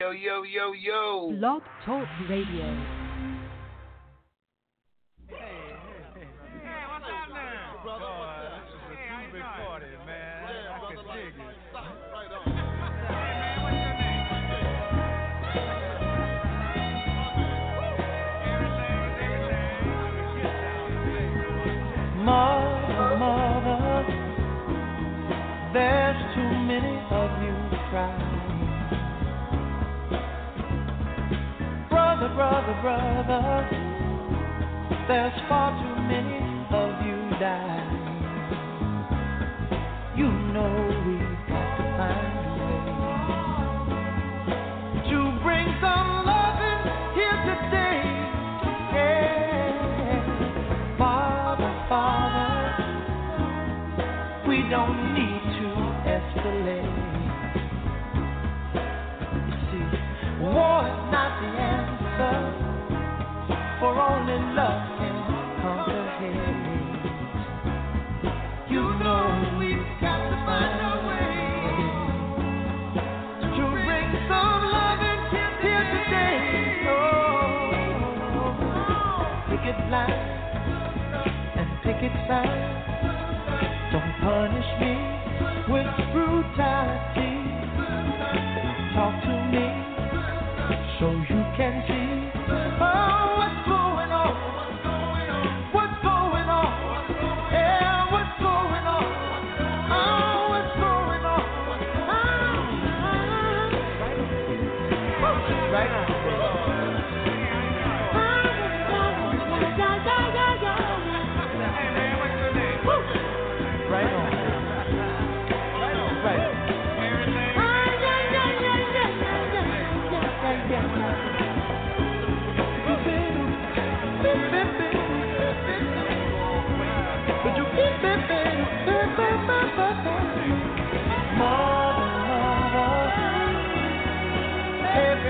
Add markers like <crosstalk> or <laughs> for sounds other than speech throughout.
Yo, yo, yo, yo. Blog Talk Radio. Brother, there's far too many of you dying. You know Don't punish me with brutality.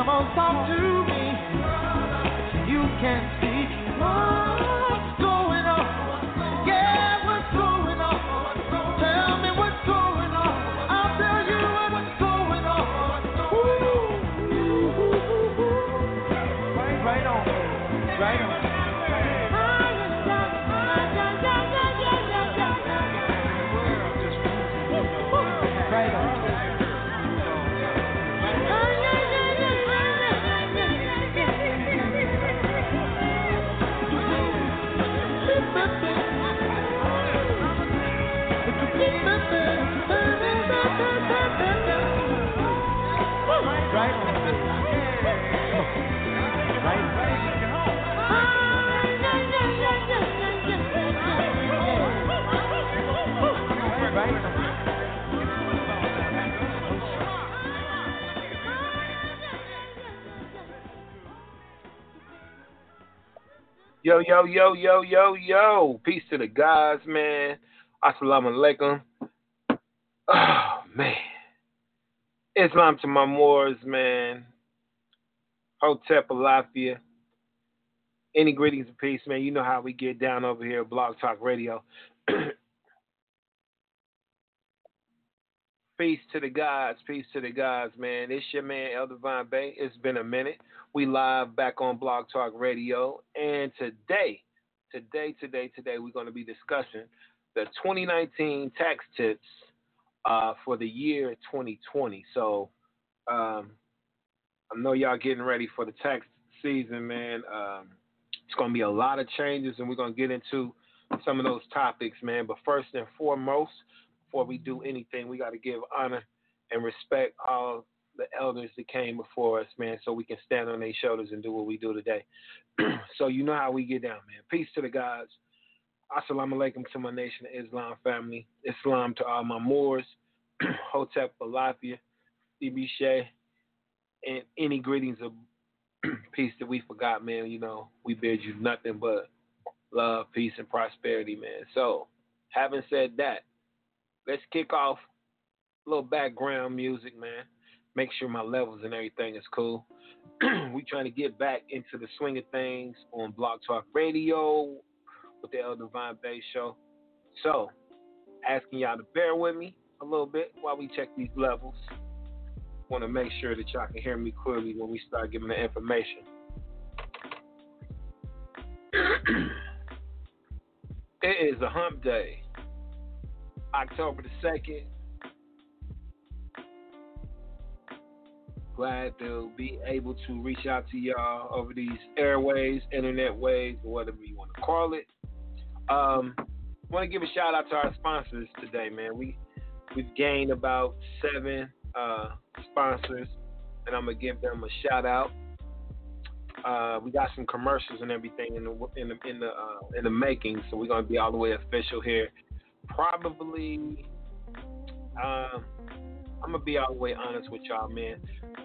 Come on, talk to me. You can Yo, yo, yo, yo, yo. Peace to the guys, man. Assalamu alaikum. Oh, man. Islam to my Moors, man. Hotep Alafia. Any greetings of peace, man. You know how we get down over here at Blog Talk Radio. <clears throat> peace to the gods, Peace to the gods, man. It's your man, El Divine Bey. It's been a minute. We live back on Blog Talk Radio. And today, today, today, today, we're going to be discussing the 2019 tax tips uh, for the year 2020. So um, I know y'all getting ready for the tax season, man. Um, it's going to be a lot of changes, and we're going to get into some of those topics, man. But first and foremost, before we do anything, we got to give honor and respect all the elders that came before us, man, so we can stand on their shoulders and do what we do today. <clears throat> so you know how we get down, man. Peace to the gods. Assalamu alaikum to my nation of Islam family. Islam to all my Moors. <clears throat> Hotep Balafia, CB Shea, and any greetings of <clears throat> peace that we forgot, man. You know, we bid you nothing but love, peace, and prosperity, man. So, having said that, let's kick off a little background music, man. Make sure my levels and everything is cool. <clears throat> we trying to get back into the swing of things on Blog Talk Radio with the El Divine Bass Show. So, asking y'all to bear with me a little bit while we check these levels. Want to make sure that y'all can hear me clearly when we start giving the information. <clears throat> it is a hump day, October the 2nd. Glad to be able to reach out to y'all over these airways, internet waves, or whatever you want to call it. Um, want to give a shout out to our sponsors today, man. We we've gained about seven uh, sponsors, and I'm gonna give them a shout out. Uh, we got some commercials and everything in the in the in the uh, in the making, so we're gonna be all the way official here. Probably, um, I'm gonna be all the way honest with y'all, man.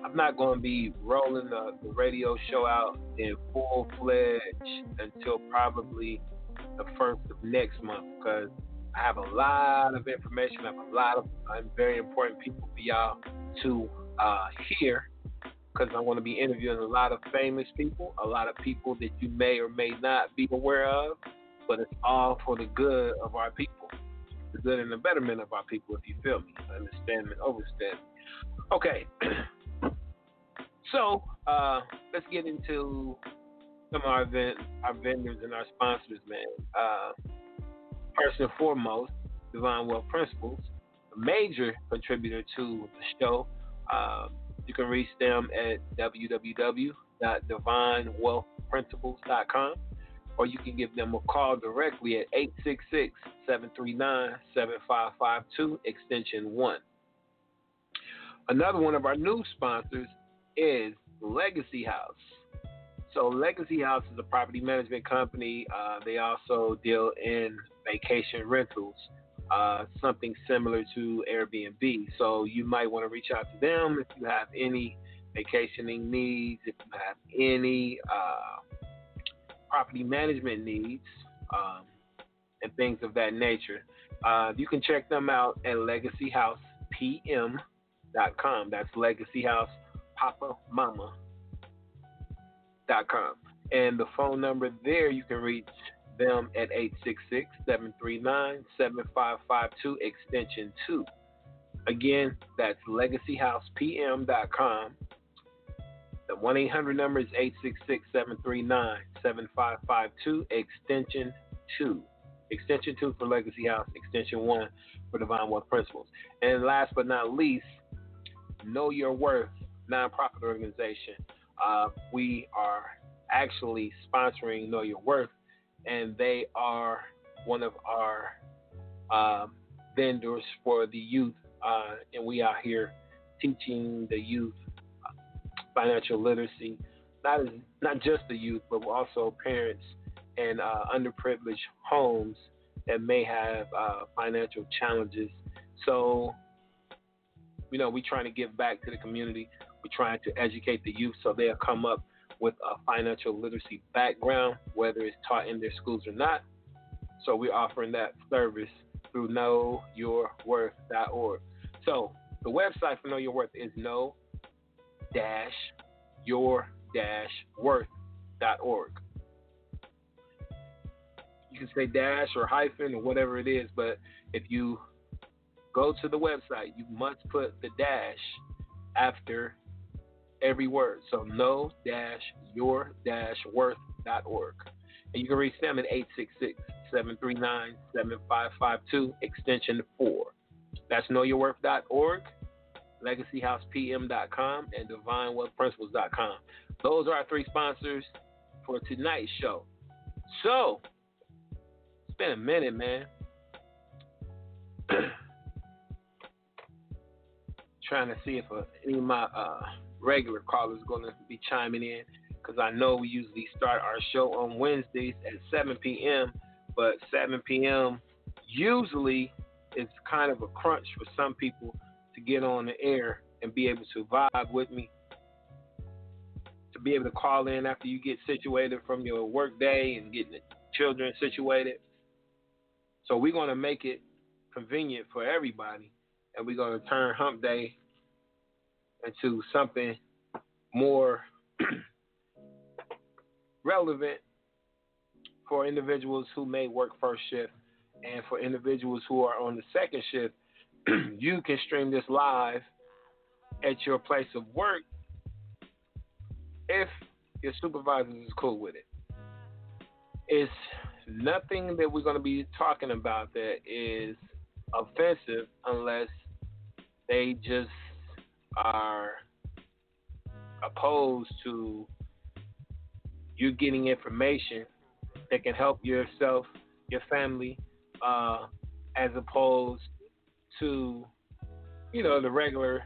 I'm not gonna be rolling the, the radio show out in full fledged until probably the first of next month because I have a lot of information. I have a lot of uh, very important people for y'all to uh, hear because I want to be interviewing a lot of famous people, a lot of people that you may or may not be aware of, but it's all for the good of our people, the good and the betterment of our people, if you feel me, understand and overstand. Okay, <clears throat> so uh, let's get into some of our, event, our vendors and our sponsors, man. Uh, first and foremost, Divine Wealth Principles, a major contributor to the show. Um, you can reach them at www.divinewealthprinciples.com or you can give them a call directly at 866 739 7552, extension 1. Another one of our new sponsors is Legacy House. So, Legacy House is a property management company. Uh, they also deal in vacation rentals uh, something similar to Airbnb. So you might want to reach out to them if you have any vacationing needs, if you have any uh, property management needs, um, and things of that nature. Uh, you can check them out at legacyhousepm.com. That's legacyhousepapamama.com. And the phone number there you can reach them at 866-739-7552 extension 2. Again, that's legacyhousepm.com. The 1-800 number is 866-739-7552 extension 2. Extension 2 for Legacy House, extension 1 for Divine Wealth Principles. And last but not least, Know Your Worth nonprofit organization. Uh, we are actually sponsoring Know Your Worth and they are one of our uh, vendors for the youth. Uh, and we are here teaching the youth financial literacy, not not just the youth, but also parents and uh, underprivileged homes that may have uh, financial challenges. So, you know, we're trying to give back to the community. We're trying to educate the youth so they'll come up with a financial literacy background, whether it's taught in their schools or not. So we're offering that service through knowyourworth.org. So the website for Know Your Worth is know dash your dash worth.org. You can say dash or hyphen or whatever it is, but if you go to the website, you must put the dash after every word. So know dash your dash worth.org. And you can reach them at 866 739 7552, extension 4. That's knowyourworth.org, legacyhousepm.com, and divinewealthprinciples.com. Those are our three sponsors for tonight's show. So, it's been a minute, man. <clears throat> Trying to see if uh, any of my uh, regular callers going to be chiming in because I know we usually start our show on Wednesdays at 7 p.m., but 7 p.m. usually is kind of a crunch for some people to get on the air and be able to vibe with me. To be able to call in after you get situated from your work day and getting the children situated. So we're going to make it convenient for everybody, and we're going to turn Hump Day into something more <clears throat> relevant for individuals who may work first shift and for individuals who are on the second shift. <clears throat> you can stream this live at your place of work if your supervisor is cool with it. It's nothing that we're going to be talking about that is offensive unless they just are opposed to you getting information that can help yourself, your family, uh, as opposed to, you know, the regular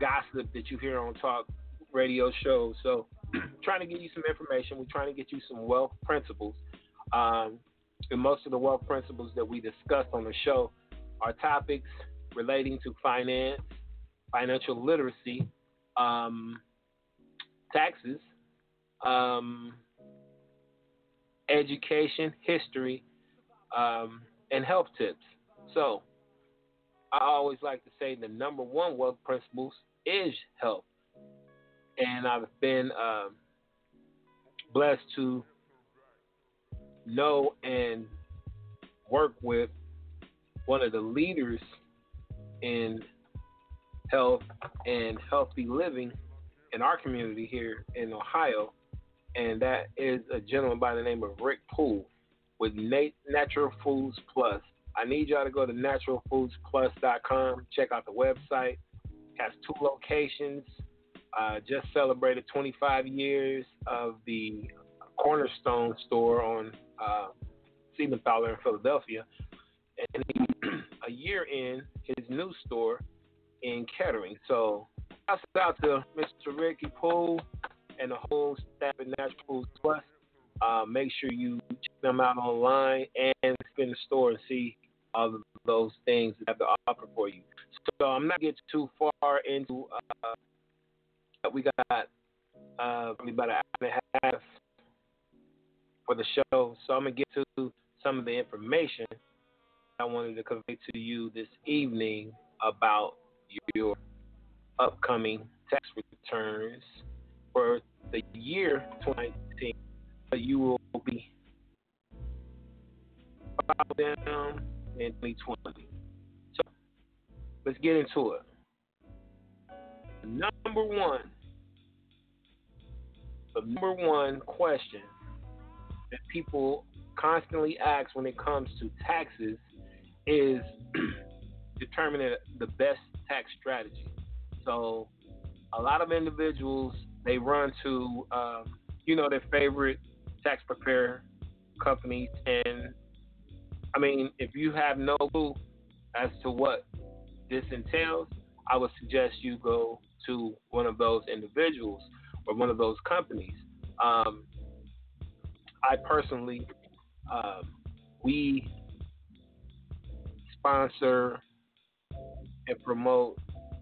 gossip that you hear on talk radio shows. So, <clears throat> trying to get you some information. We're trying to get you some wealth principles. Um, and most of the wealth principles that we discussed on the show are topics relating to finance, financial literacy, um, taxes, um, education, history, um, and health tips. So, I always like to say the number one wealth principles is health. And I've been um, blessed to know and work with one of the leaders in health and healthy living in our community here in Ohio, and that is a gentleman by the name of Rick Poole with Natural Foods Plus. I need y'all to go to naturalfoodsplus.com, check out the website. It has two locations. Uh, just celebrated 25 years of the Cornerstone store on uh, Siebenthaler in Philadelphia, and <clears throat> a year in his new store in Kettering. So, shout out to Mr. Ricky Poole and the whole staff at Natural Foods Plus. Uh, make sure you check them out online and spin the store and see of those things that have to offer for you. So I'm not getting too far into. Uh, we got uh, probably about an hour and a half for the show, so I'm gonna get to some of the information I wanted to convey to you this evening about your upcoming tax returns for the year 2019. You will be down in 2020. So let's get into it. Number one, the number one question that people constantly ask when it comes to taxes is <clears throat> determining the best tax strategy. So, a lot of individuals they run to um, you know their favorite tax preparer companies, and I mean, if you have no clue as to what this entails, I would suggest you go to one of those individuals or one of those companies. Um, I personally, um, we sponsor and promote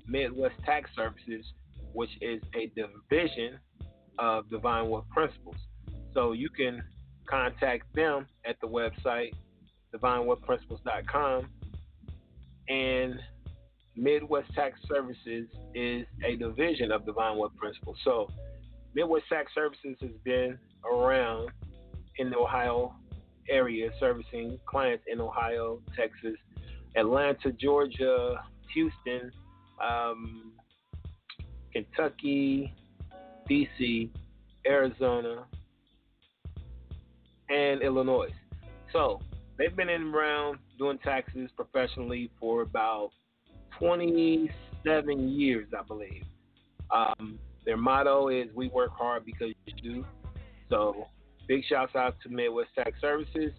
Midwest Tax Services, which is a division of Divine Wealth Principles. So you can contact them at the website divinewealthprinciples.com and Midwest Tax Services is a division of Divine Wealth Principles. So Midwest Tax Services has been around in the Ohio area, servicing clients in Ohio, Texas, Atlanta, Georgia, Houston, um, Kentucky, DC, Arizona, and Illinois. So they've been in around doing taxes professionally for about 27 years, I believe. Um, their motto is "We work hard because you do." So big shouts out to Midwest Tax Services.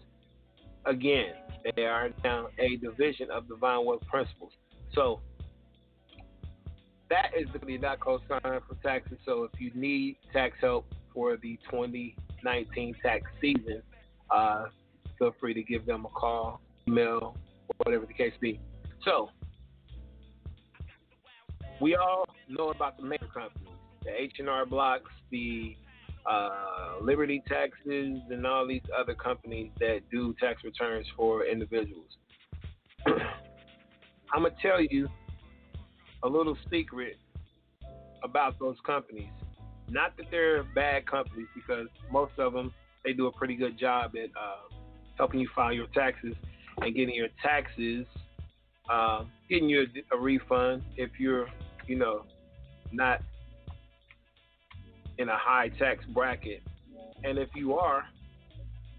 Again, they are now a division of Divine Wealth Principles. So that is the dot sign for taxes. So if you need tax help for the 2019 tax season, uh, feel free to give them a call, email, whatever the case be. So we all know about the major companies, the H and R Blocks, the uh, Liberty Taxes, and all these other companies that do tax returns for individuals. <clears throat> I'm gonna tell you a little secret about those companies. Not that they're bad companies, because most of them they do a pretty good job at uh, helping you file your taxes and getting your taxes, uh, getting you a, a refund if you're, you know, not in a high tax bracket. And if you are,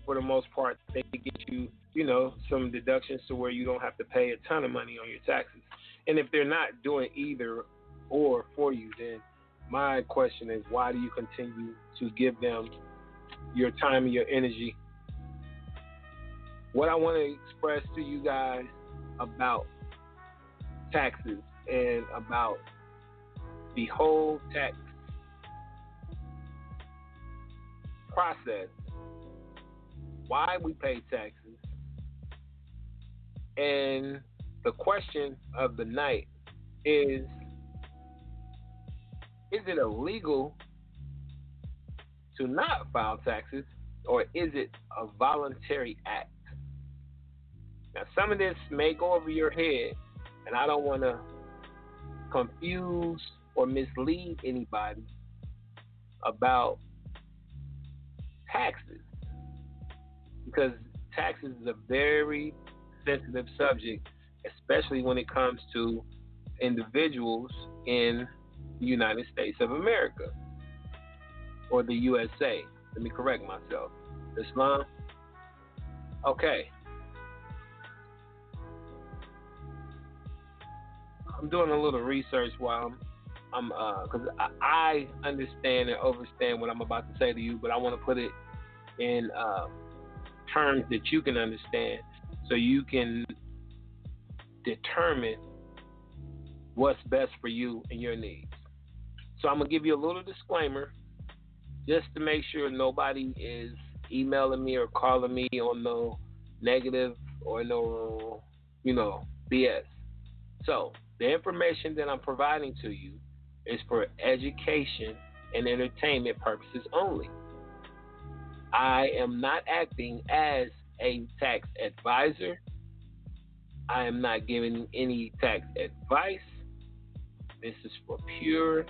for the most part, they get you, you know, some deductions to where you don't have to pay a ton of money on your taxes. And if they're not doing either or for you, then my question is why do you continue to give them your time and your energy? What I want to express to you guys about taxes and about the whole tax process, why we pay taxes, and the question of the night is is it illegal to not file taxes or is it a voluntary act? Now, some of this may go over your head, and I don't want to confuse or mislead anybody about taxes because taxes is a very sensitive subject, especially when it comes to individuals in the United States of America or the USA. Let me correct myself. Islam. Okay. I'm doing a little research while I'm I'm because uh, I, I understand and understand what I'm about to say to you, but I want to put it in uh, terms that you can understand, so you can determine what's best for you and your needs. So I'm gonna give you a little disclaimer, just to make sure nobody is emailing me or calling me on no negative or no, you know, BS. So the information that I'm providing to you is for education and entertainment purposes only. I am not acting as a tax advisor. I am not giving any tax advice. This is for pure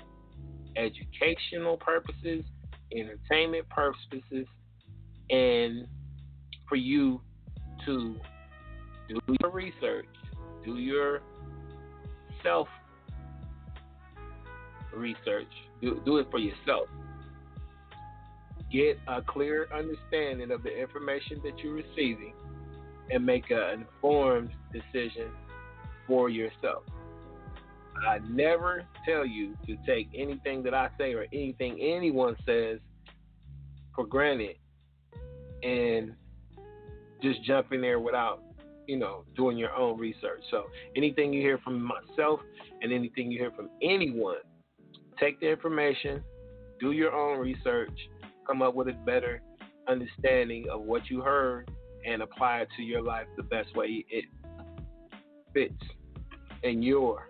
educational purposes, entertainment purposes, and for you to do your research, do your self research, do, do it for yourself. Get a clear understanding of the information that you're receiving and make an informed decision for yourself. I never tell you to take anything that I say or anything anyone says for granted and just jump in there without, you know, doing your own research. So anything you hear from myself and anything you hear from anyone, take the information, do your own research, come up with a better understanding of what you heard and apply it to your life the best way it fits in your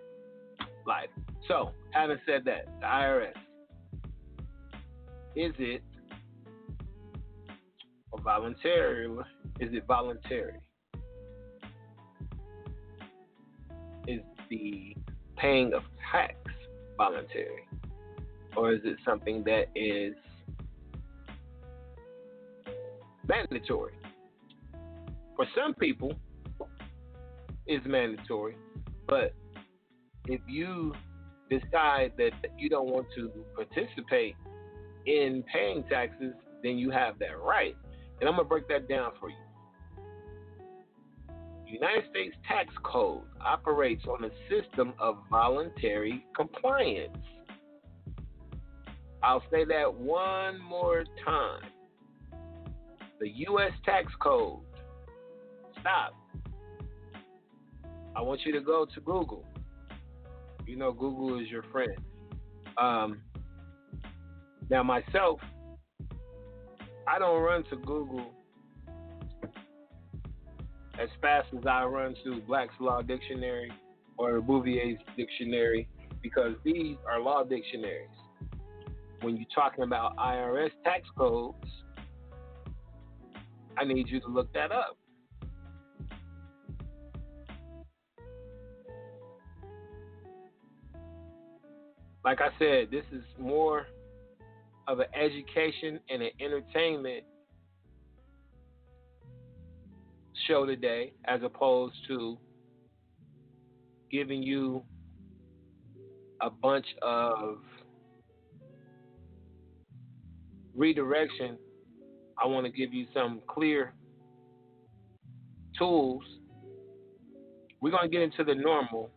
life. So, having said that, the IRS, is it a voluntary? Is it voluntary? Is the paying of tax voluntary? Or is it something that is mandatory? For some people, it's mandatory, but if you decide that you don't want to participate in paying taxes, then you have that right. And I'm going to break that down for you. United States tax code operates on a system of voluntary compliance. I'll say that one more time. The U.S. tax code. Stop. I want you to go to Google you know, Google is your friend. Um, now, myself, I don't run to Google as fast as I run to Black's Law Dictionary or Bouvier's Dictionary because these are law dictionaries. When you're talking about IRS tax codes, I need you to look that up. Like I said, this is more of an education and an entertainment show today as opposed to giving you a bunch of redirection. I want to give you some clear tools. We're going to get into the normal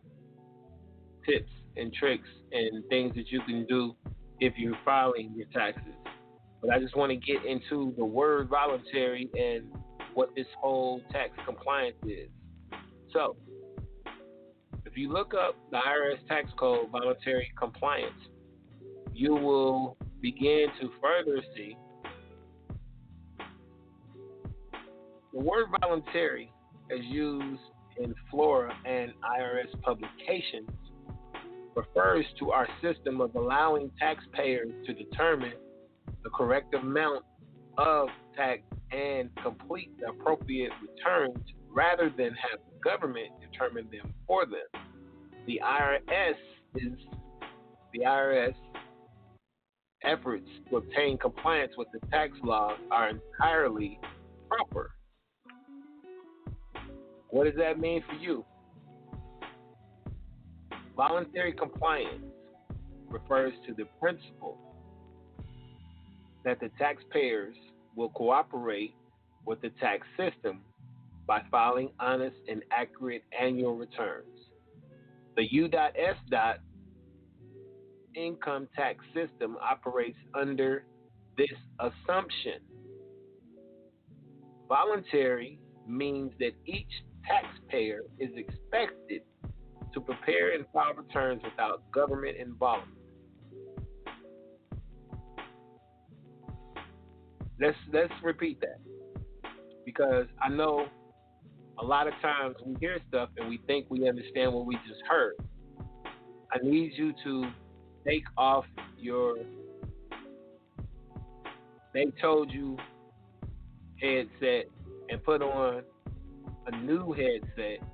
tips and tricks and things that you can do if you're filing your taxes. But I just want to get into the word voluntary and what this whole tax compliance is. So, if you look up the IRS tax code voluntary compliance, you will begin to further see the word voluntary as used in FLORA and IRS publications refers to our system of allowing taxpayers to determine the correct amount of tax and complete the appropriate returns rather than have the government determine them for them. The IRS is the IRS efforts to obtain compliance with the tax laws are entirely proper. What does that mean for you? Voluntary compliance refers to the principle that the taxpayers will cooperate with the tax system by filing honest and accurate annual returns. The U.S. income tax system operates under this assumption. Voluntary means that each taxpayer is expected to prepare and file returns without government involvement. Let's let's repeat that because I know a lot of times we hear stuff and we think we understand what we just heard. I need you to take off your they told you headset and put on a new headset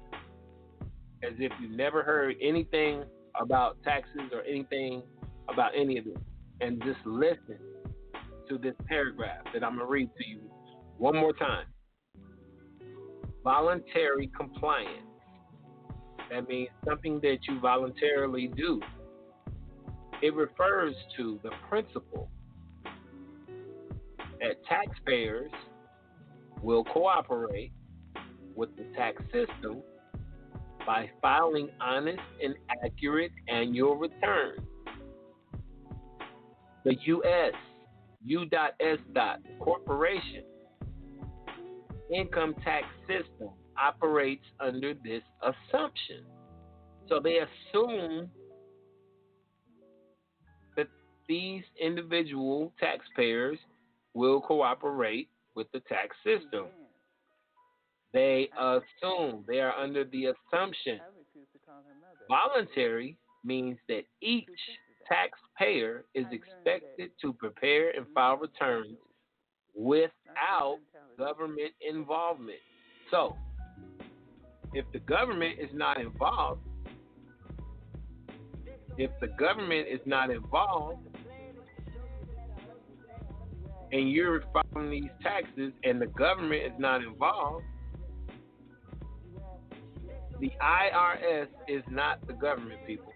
as if you never heard anything about taxes or anything about any of it. And just listen to this paragraph that I'm going to read to you one more time. Voluntary compliance. That means something that you voluntarily do. It refers to the principle that taxpayers will cooperate with the tax system by filing honest and accurate annual returns. The U.S. U.S. Corporation income tax system operates under this assumption. So they assume that these individual taxpayers will cooperate with the tax system. They assume they are under the assumption. Voluntary means that each taxpayer is expected to prepare and file returns without government involvement. So, if the government is not involved, if the government is not involved, and you're filing these taxes and the government is not involved, the IRS is not the government, people.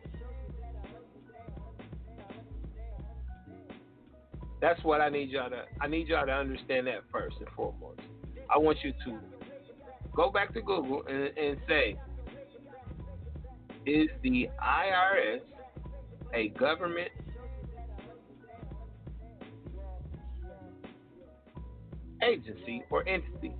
That's what I need y'all to. I need y'all to understand that first and foremost. I want you to go back to Google and, and say, is the IRS a government agency or entity?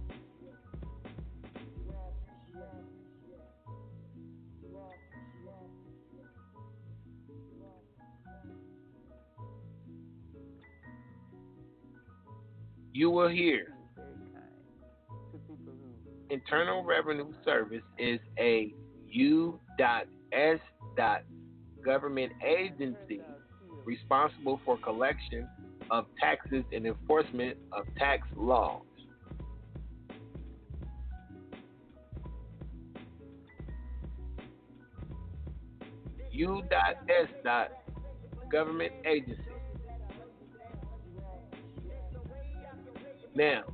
You will hear Internal Revenue Service is a U.S. government agency responsible for collection of taxes and enforcement of tax laws. U.S. government agency. Now,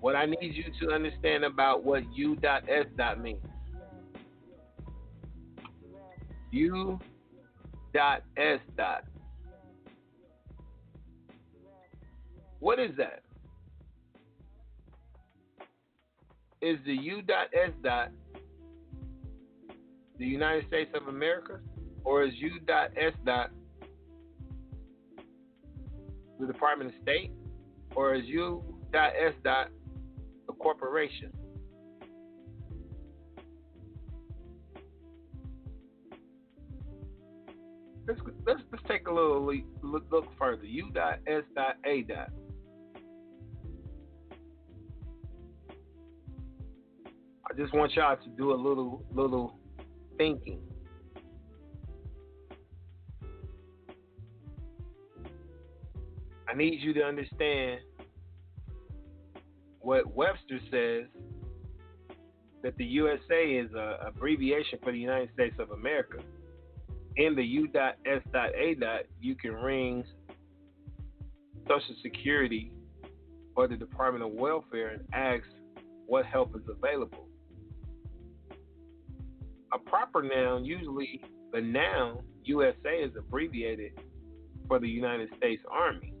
what I need you to understand about what U.S. means. U dot S dot. What is that? Is the U dot S dot the United States of America? Or is U dot S dot the Department of State? Or is U dot S dot corporation? Let's, let's let's take a little look, look further. U dot S dot A dot. I just want y'all to do a little little thinking. I need you to understand what Webster says that the USA is an abbreviation for the United States of America. In the U.S.A. you can ring Social Security or the Department of Welfare and ask what help is available. A proper noun, usually the noun USA is abbreviated for the United States Army.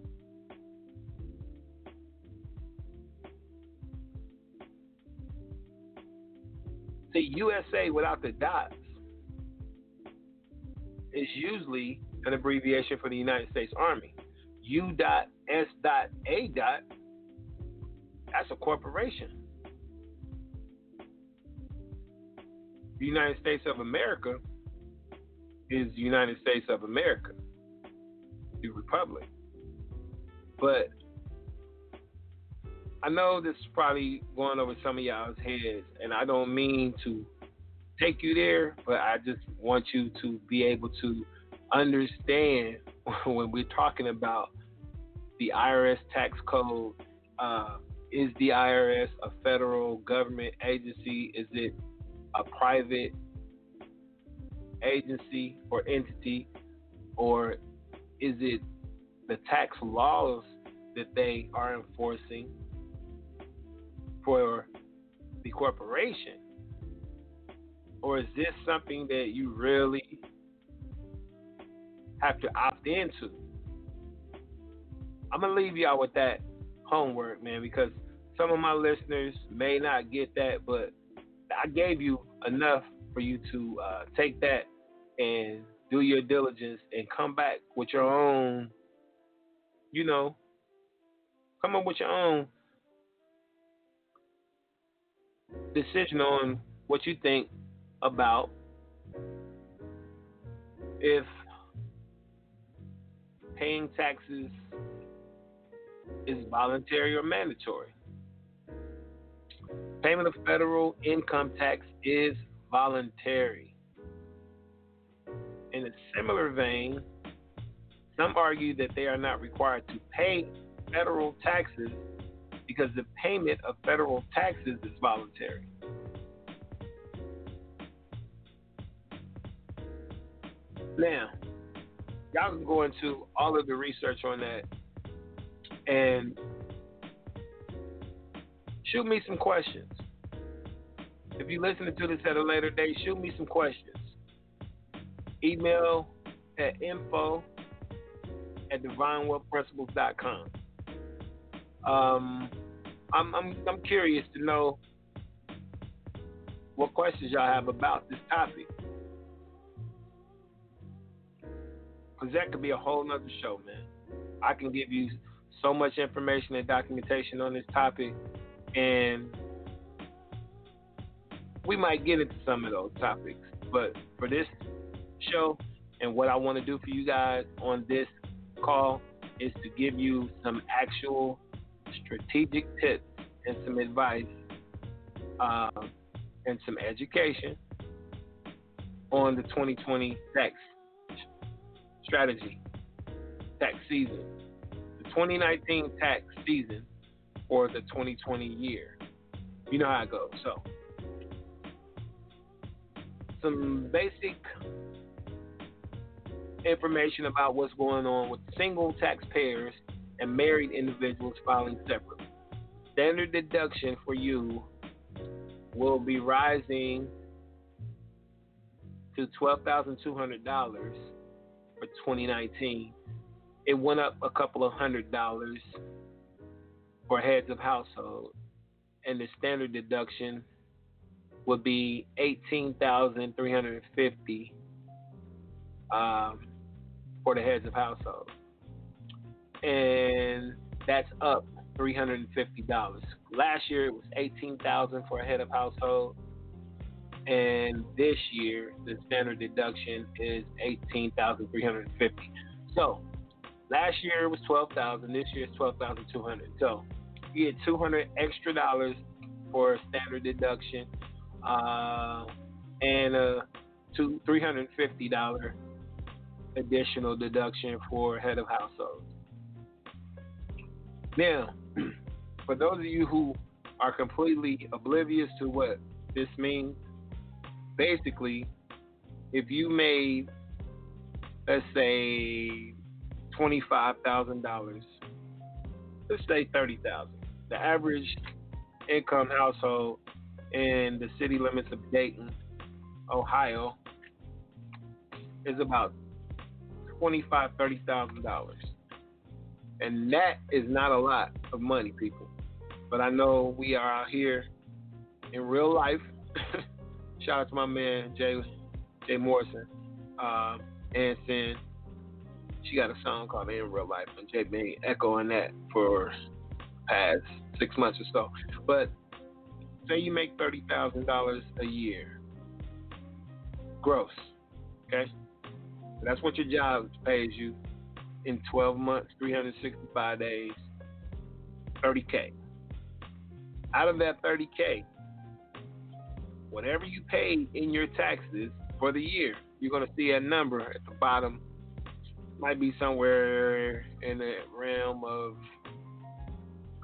See, USA without the dots is usually an abbreviation for the United States Army. U dot S dot A dot, that's a corporation. The United States of America is the United States of America, the Republic. But I know this is probably going over some of y'all's heads, and I don't mean to take you there, but I just want you to be able to understand <laughs> when we're talking about the IRS tax code. Uh, is the IRS a federal government agency? Is it a private agency or entity? Or is it the tax laws that they are enforcing for the corporation? Or is this something that you really have to opt into? I'm going to leave y'all with that homework, man, because some of my listeners may not get that, but I gave you enough for you to uh, take that and do your diligence and come back with your own, you know, come up with your own decision on what you think about if paying taxes is voluntary or mandatory. Payment of federal income tax is voluntary. In a similar vein, some argue that they are not required to pay federal taxes because the payment of federal taxes is voluntary. Now, y'all can go into all of the research on that and shoot me some questions. If you're listening to this at a later date, shoot me some questions. Email at info at divinewealthprinciples.com. Um, I'm, I'm, I'm curious to know what questions y'all have about this topic. Because that could be a whole nother show, man. I can give you so much information and documentation on this topic, and we might get into some of those topics. But for this show, and what I want to do for you guys on this call is to give you some actual strategic tips and some advice uh, and some education on the 2020 tax strategy tax season, the 2019 tax season for the 2020 year. You know how it goes. So, some basic information about what's going on with single taxpayers and married individuals filing separately. Standard deduction for you will be rising to $12,200 for 2019. It went up a couple of hundred dollars for heads of household, and the standard deduction would be 18350 um, for the heads of household. And that's up $350. Last year it was 18000 for a head of household. And this year the standard deduction is 18350 So last year it was 12000 This year it's 12200 So you get 200 extra dollars for a standard deduction uh, and a two, $350 additional deduction for head of household. Now, <clears throat> for those of you who are completely oblivious to what this means, basically, if you made, let's say, twenty-five thousand dollars, let's say thirty thousand, the average income household in the city limits of Dayton, Ohio, is about twenty-five, thirty thousand dollars, and that is not a lot of money, people. But I know we are out here in real life. <laughs> Shout out to my man Jay Jay Morrison, uh, and Sin. She got a song called "In Real Life," and Jay been echoing that for past six months or so. But say you make thirty thousand dollars a year, gross. Okay, that's what your job pays you in 12 months, 365 days, 30K. Out of that 30K, whatever you paid in your taxes for the year, you're going to see a number at the bottom. Might be somewhere in the realm of,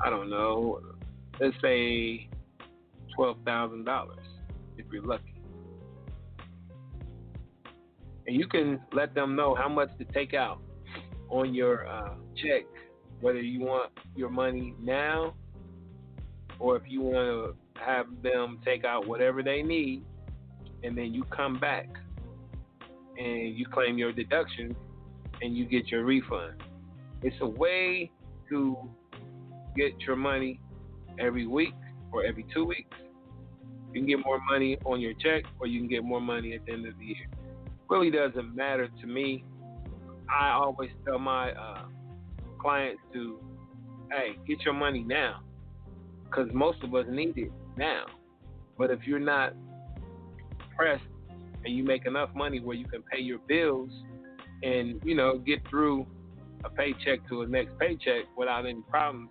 I don't know, let's say $12,000 if you're lucky and you can let them know how much to take out on your uh, check, whether you want your money now or if you want to have them take out whatever they need, and then you come back and you claim your deduction and you get your refund. It's a way to get your money every week or every two weeks. You can get more money on your check or you can get more money at the end of the year really doesn't matter to me. I always tell my uh, clients to, hey, get your money now, because most of us need it now. But if you're not pressed and you make enough money where you can pay your bills and you know get through a paycheck to a next paycheck without any problems,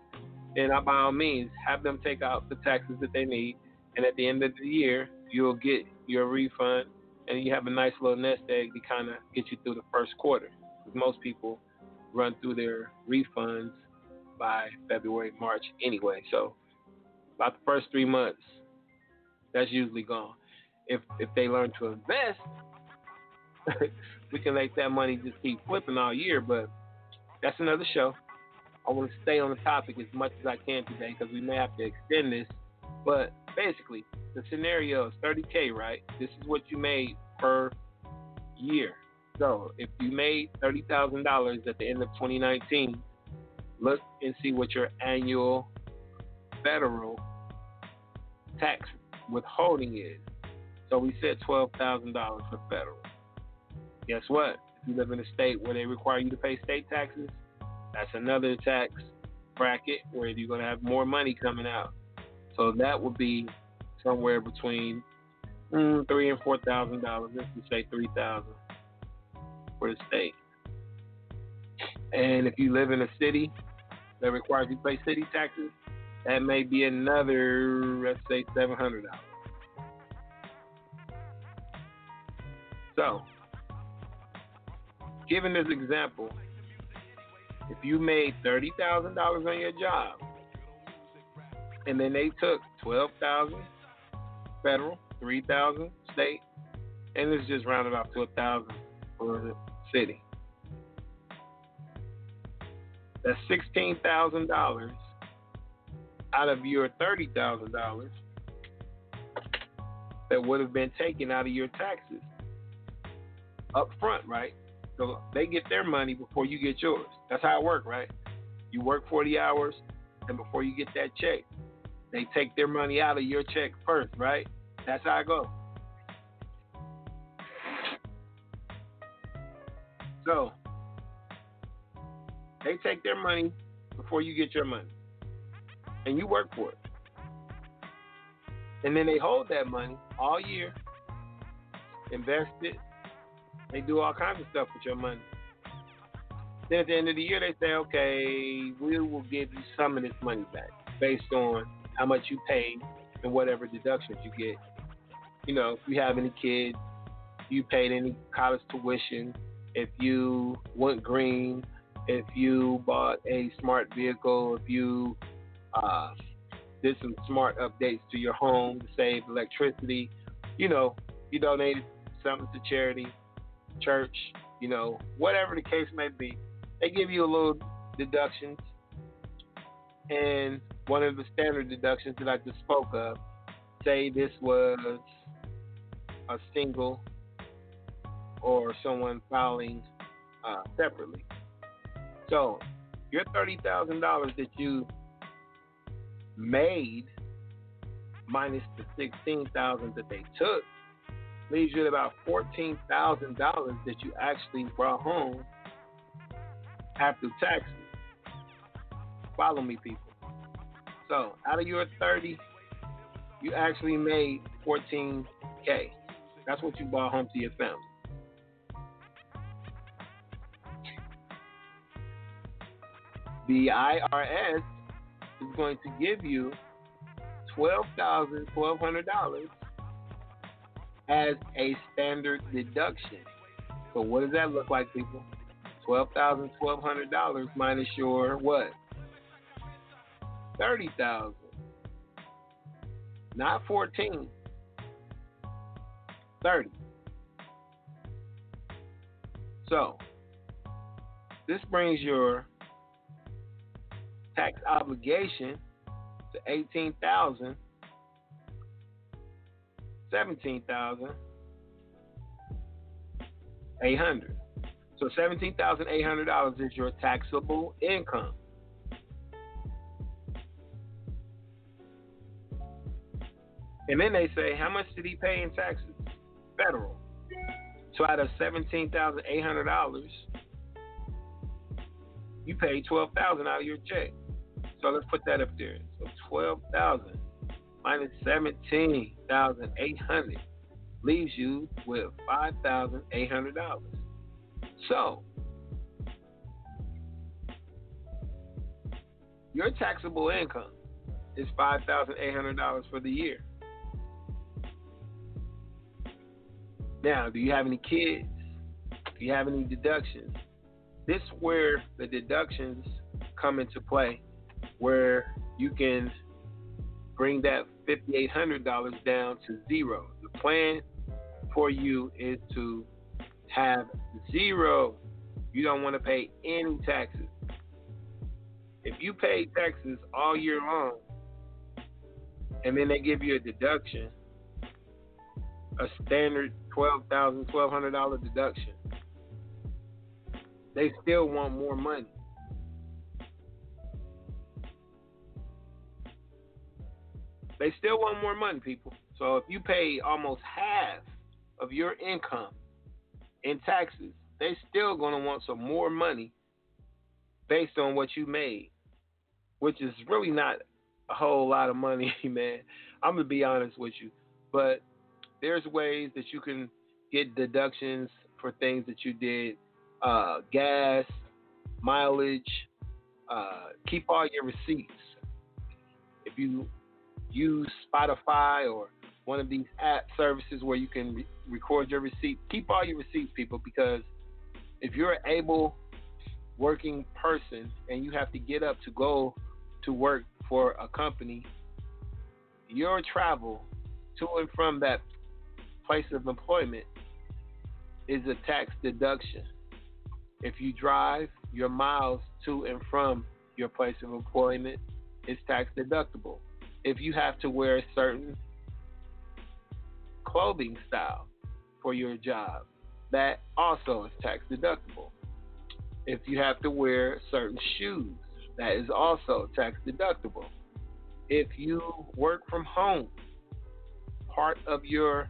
then by all means have them take out the taxes that they need, and at the end of the year you'll get your refund and you have a nice little nest egg to kind of get you through the first quarter. Most people run through their refunds by February, March anyway. So about the first three months, that's usually gone. If if they learn to invest, <laughs> we can make that money just keep flipping all year. But that's another show. I want to stay on the topic as much as I can today because we may have to extend this. But basically, the scenario is 30K, right? This is what you made per year. So if you made $30,000 at the end of 2019, look and see what your annual federal tax withholding is. So we said $12,000 for federal. Guess what? If you live in a state where they require you to pay state taxes, that's another tax bracket where you're going to have more money coming out. So that would be somewhere between mm, three and four thousand dollars. Let's just say three thousand for the state. And if you live in a city that requires you pay city taxes, that may be another, let's say, seven hundred dollars. So, Given this example, if you made thirty thousand dollars on your job, and then they took twelve thousand federal, three thousand state, and it's just rounded off to a thousand for city. That's sixteen thousand dollars out of your thirty thousand dollars that would have been taken out of your taxes up front, right? So they get their money before you get yours. That's how it works, right? You work 40 hours, and before you get that check, they take their money out of your check first, right? That's how it goes. So they take their money before you get your money, and you work for it. And then they hold that money all year, invest it. They do all kinds of stuff with your money. Then at the end of the year, they say, okay, we will give you some of this money back based on how much you paid and whatever deductions you get. You know, if you have any kids, you paid any college tuition, if you went green, if you bought a smart vehicle, if you uh, did some smart updates to your home to save electricity, you know, you donated something to charity, church, you know, whatever the case may be, they give you a little deductions. And one of the standard deductions that I just spoke of, say this was a single or someone filing uh, separately. So your thirty thousand dollars that you made minus the sixteen thousand that they took leaves you at about fourteen thousand dollars that you actually brought home after taxes. Follow me, people. So out of your thirty, you actually made fourteen k. That's what you brought home to your family. The IRS is going to give you twelve thousand twelve hundred dollars as a standard deduction. So what does that look like, people? Twelve thousand twelve hundred dollars minus your what? Thirty thousand. Not fourteen. Thirty. So this brings your tax obligation to eighteen thousand, seventeen thousand eight hundred. So seventeen thousand eight hundred dollars is your taxable income. And then they say, how much did he pay in taxes? Federal. So out of seventeen thousand eight hundred dollars, you paid twelve thousand out of your check. So let's put that up there. So twelve thousand minus seventeen thousand eight hundred leaves you with five thousand eight hundred dollars. So your taxable income is five thousand eight hundred dollars for the year. Now, do you have any kids? Do you have any deductions? This is where the deductions come into play where you can bring that $5,800 down to zero. The plan for you is to have zero. You don't want to pay any taxes. If you pay taxes all year long and then they give you a deduction, a standard $12,000, $1,200 deduction, they still want more money. They still want more money, people. So if you pay almost half of your income in taxes, they still gonna want some more money based on what you made, which is really not a whole lot of money, <laughs> man. I'm gonna be honest with you, but there's ways that you can get deductions for things that you did, uh, gas, mileage. Uh, keep all your receipts. If you use Spotify or one of these app services where you can re- record your receipt. Keep all your receipts, people, because if you're an able working person and you have to get up to go to work for a company, your travel to and from that place of employment is a tax deduction. If you drive your miles to and from your place of employment, it's tax deductible. If you have to wear certain clothing style for your job, that also is tax deductible. If you have to wear certain shoes, that is also tax deductible. If you work from home, part of your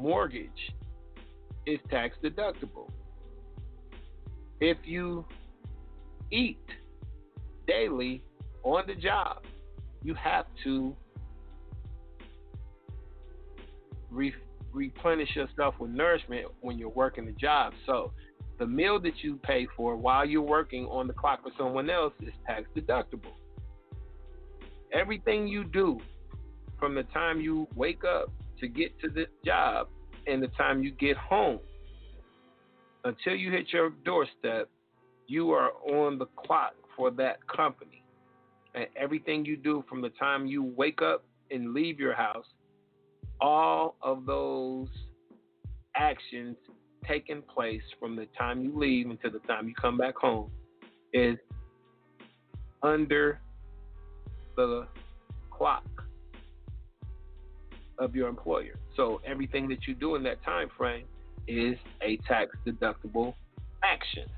mortgage is tax deductible. If you eat daily on the job, you have to re- replenish yourself with nourishment when you're working the job. So the meal that you pay for while you're working on the clock for someone else is tax deductible. Everything you do from the time you wake up to get to the job and the time you get home until you hit your doorstep, you are on the clock for that company. And everything you do from the time you wake up and leave your house, all of those actions taking place from the time you leave until the time you come back home is under the clock of your employer. So everything that you do in that time frame is a tax deductible action.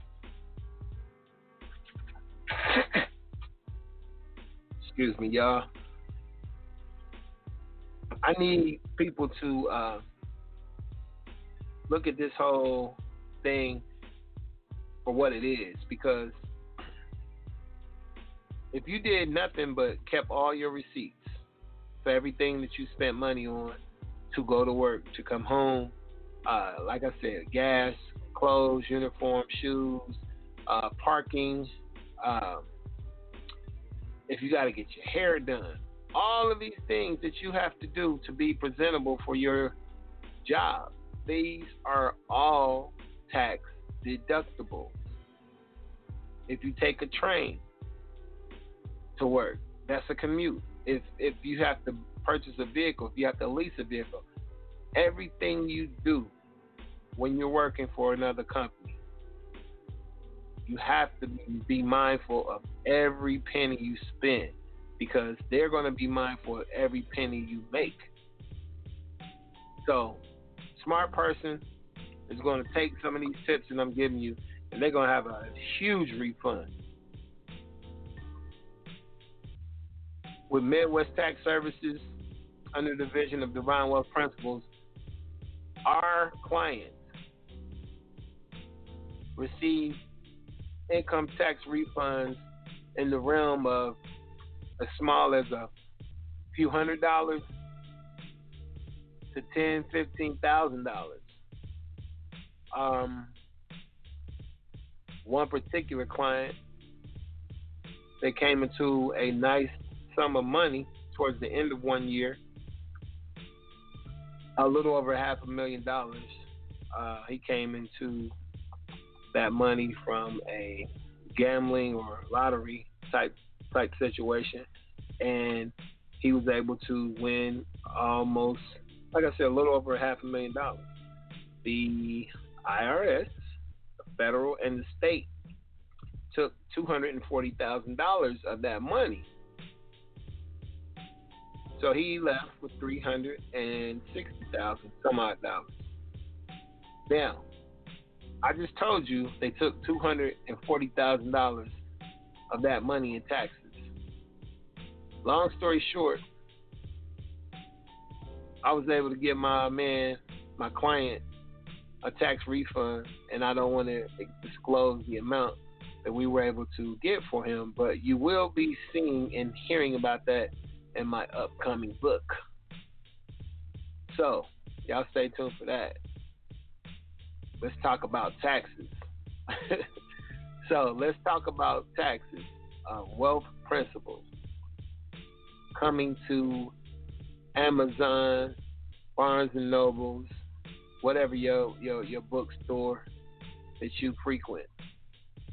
Excuse me, y'all. I need people to uh, look at this whole thing for what it is because if you did nothing but kept all your receipts for everything that you spent money on to go to work, to come home, uh, like I said, gas, clothes, uniform, shoes, uh, parking, um, if you got to get your hair done, all of these things that you have to do to be presentable for your job, these are all tax deductible. If you take a train to work, that's a commute. If if you have to purchase a vehicle, if you have to lease a vehicle, everything you do when you're working for another company, you have to be mindful of every penny you spend because they're going to be mindful of every penny you make. So, smart person is going to take some of these tips that I'm giving you, and they're going to have a huge refund. With Midwest Tax Services, under the vision of Divine Wealth Principles, our clients receive income tax refunds in the realm of as small as a few hundred dollars to ten, fifteen thousand dollars. Um, one particular client, they came into a nice sum of money towards the end of one year, a little over half a million dollars. Uh, he came into that money from a gambling or lottery type type situation, and he was able to win almost, like I said, a little over half a million dollars. The IRS, the federal and the state, took two hundred and forty thousand dollars of that money. So he left with three hundred and sixty thousand some odd dollars. Now, I just told you they took two hundred and forty thousand dollars of that money in taxes. Long story short, I was able to get my man, my client, a tax refund, and I don't want to disclose the amount that we were able to get for him, but you will be seeing and hearing about that in my upcoming book. So, y'all stay tuned for that let's talk about taxes. <laughs> so let's talk about taxes, uh, wealth principles. Coming to Amazon, Barnes and Nobles, whatever your your your bookstore that you frequent.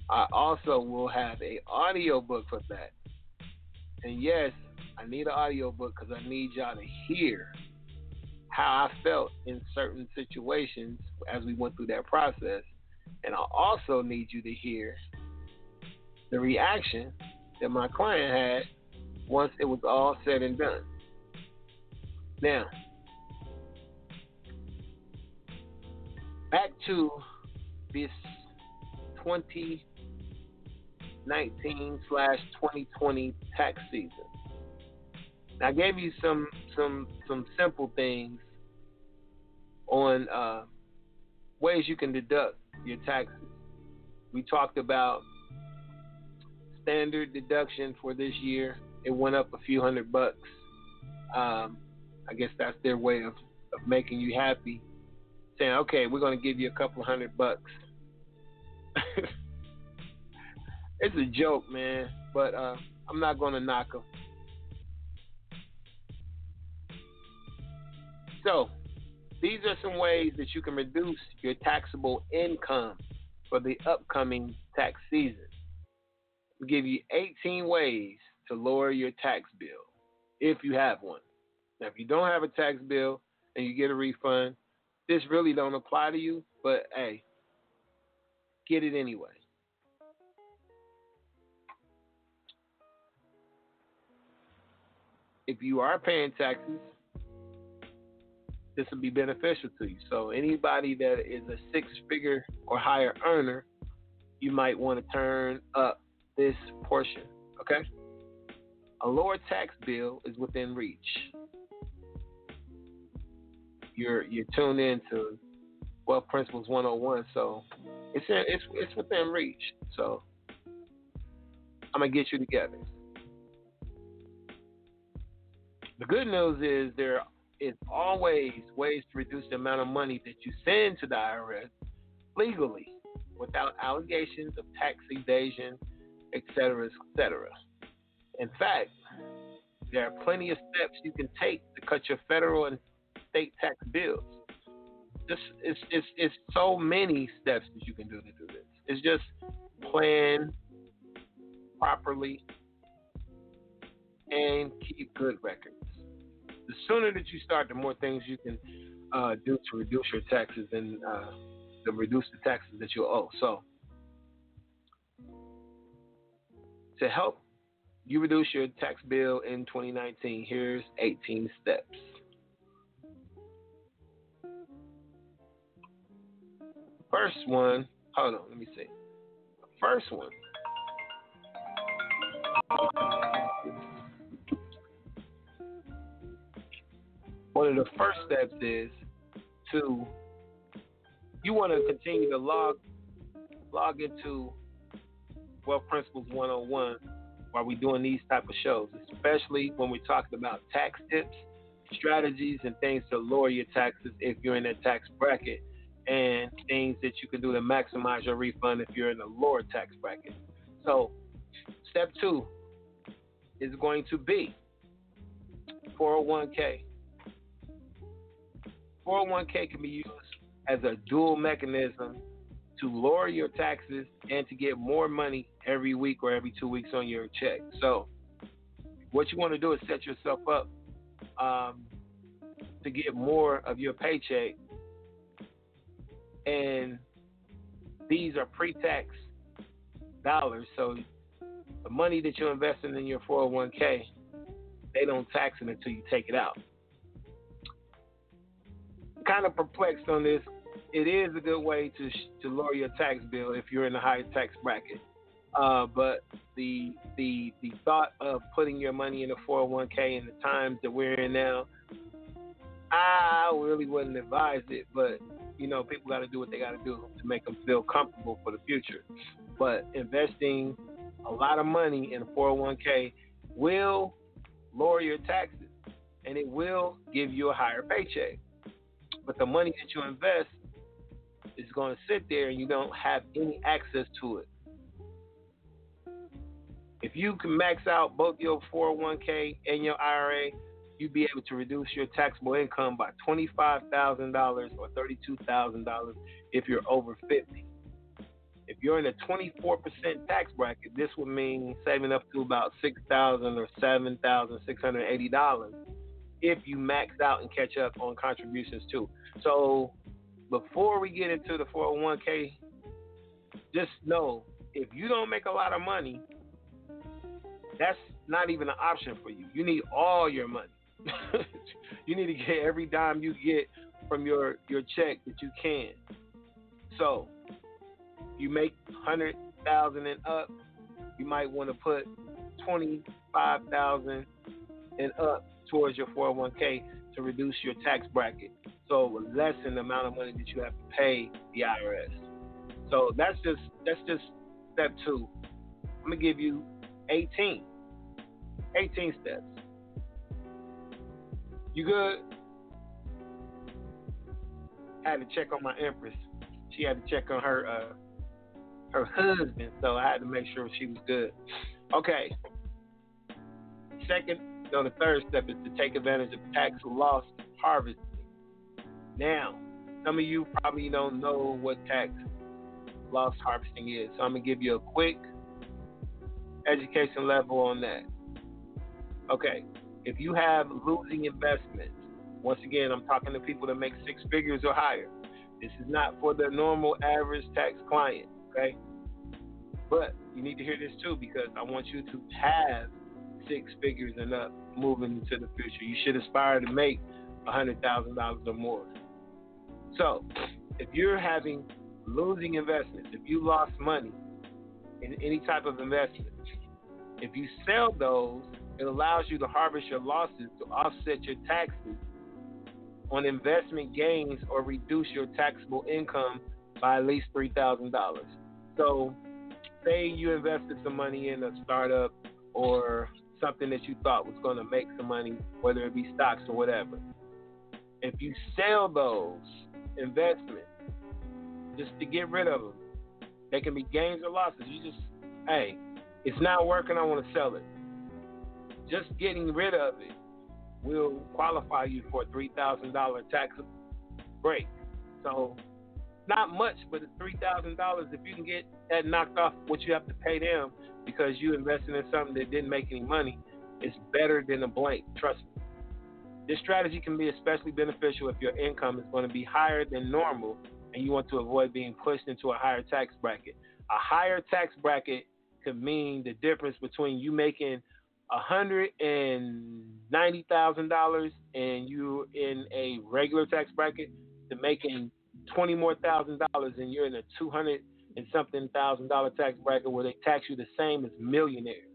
I also will have a audio book for that. And yes, I need an audio book because I need y'all to hear how I felt in certain situations as we went through that process. And I also need you to hear the reaction that my client had once it was all said and done. Now, back to this 2019 slash 2020 tax season. I gave you some some some simple things on uh, ways you can deduct your taxes. We talked about standard deduction for this year. It went up a few hundred bucks. Um, I guess that's their way of, of making you happy. Saying, okay, we're going to give you a couple hundred bucks. <laughs> it's a joke, man, but uh, I'm not going to knock them. So, these are some ways that you can reduce your taxable income for the upcoming tax season. We give you 18 ways to lower your tax bill if you have one. Now, if you don't have a tax bill and you get a refund, this really don't apply to you, but hey, get it anyway. If you are paying taxes, this will be beneficial to you. So anybody that is a six figure or higher earner, you might want to turn up this portion. Okay? A lower tax bill is within reach. You're you're tuned in to Wealth Principles 101, so it's in, it's it's within reach. So I'm gonna get you together. The good news is there is always ways to reduce the amount of money that you send to the IRS legally without allegations of tax evasion, etc., etc. In fact, there are plenty of steps you can take to cut your federal and state tax bills. This it's, it's, it's so many steps that you can do to do this. It's just plan properly and keep good records the sooner that you start, the more things you can uh, do to reduce your taxes and uh, to reduce the taxes that you owe. So, to help you reduce your tax bill in 2019, here's 18 steps. First one, hold on, let me see. First one one of the first steps is to you want to continue to log log into Wealth Principles 101 while we're doing these type of shows, especially when we're talking about tax tips, strategies, and things to lower your taxes if you're in that tax bracket, and things that you can do to maximize your refund if you're in a lower tax bracket. So, step two is going to be 401k. 401k can be used as a dual mechanism to lower your taxes and to get more money every week or every two weeks on your check. So, what you want to do is set yourself up um, to get more of your paycheck, and these are pre-tax dollars. So, the money that you're investing in your 401k, they don't tax it until you take it out kind of perplexed on this. It is a good way to to lower your tax bill if you're in the high tax bracket. Uh, but the the the thought of putting your money in a 401k in the times that we're in now, I really wouldn't advise it. But you know, people got to do what they got to do to make them feel comfortable for the future. But investing a lot of money in a 401k will lower your taxes, and it will give you a higher paycheck. But the money that you invest is going to sit there and you don't have any access to it. If you can max out both your 401k and your IRA, you'd be able to reduce your taxable income by $25,000 or $32,000 if you're over 50. If you're in a 24% tax bracket, this would mean saving up to about $6,000 or $7,680 if you max out and catch up on contributions too. So before we get into the 401k, just know if you don't make a lot of money, that's not even an option for you. You need all your money. <laughs> you need to get every dime you get from your your check that you can. So, you make hundred thousand and up, you might want to put twenty five thousand and up towards your 401k to reduce your tax bracket. So lessen the amount of money that you have to pay the IRS. So that's just that's just step two. I'm gonna give you 18. 18 steps. You good? I Had to check on my empress. She had to check on her uh, her husband, so I had to make sure she was good. Okay. Second, no, the third step is to take advantage of tax loss harvesting. Now, some of you probably don't know what tax loss harvesting is, so I'm gonna give you a quick education level on that. Okay, if you have losing investments, once again, I'm talking to people that make six figures or higher. This is not for the normal average tax client, okay? But you need to hear this too because I want you to have six figures and up moving into the future. You should aspire to make $100,000 or more. So, if you're having losing investments, if you lost money in any type of investment, if you sell those, it allows you to harvest your losses to offset your taxes on investment gains or reduce your taxable income by at least $3,000. So, say you invested some money in a startup or something that you thought was going to make some money, whether it be stocks or whatever. If you sell those investments just to get rid of them, they can be gains or losses. You just, hey, it's not working, I want to sell it. Just getting rid of it will qualify you for a $3,000 tax break. So, not much, but it's $3,000 if you can get that knocked off what you have to pay them because you invested in something that didn't make any money, it's better than a blank. Trust me. This strategy can be especially beneficial if your income is going to be higher than normal and you want to avoid being pushed into a higher tax bracket. A higher tax bracket could mean the difference between you making hundred and ninety thousand dollars and you in a regular tax bracket to making twenty more thousand dollars and you're in a two hundred and something thousand dollar tax bracket where they tax you the same as millionaires.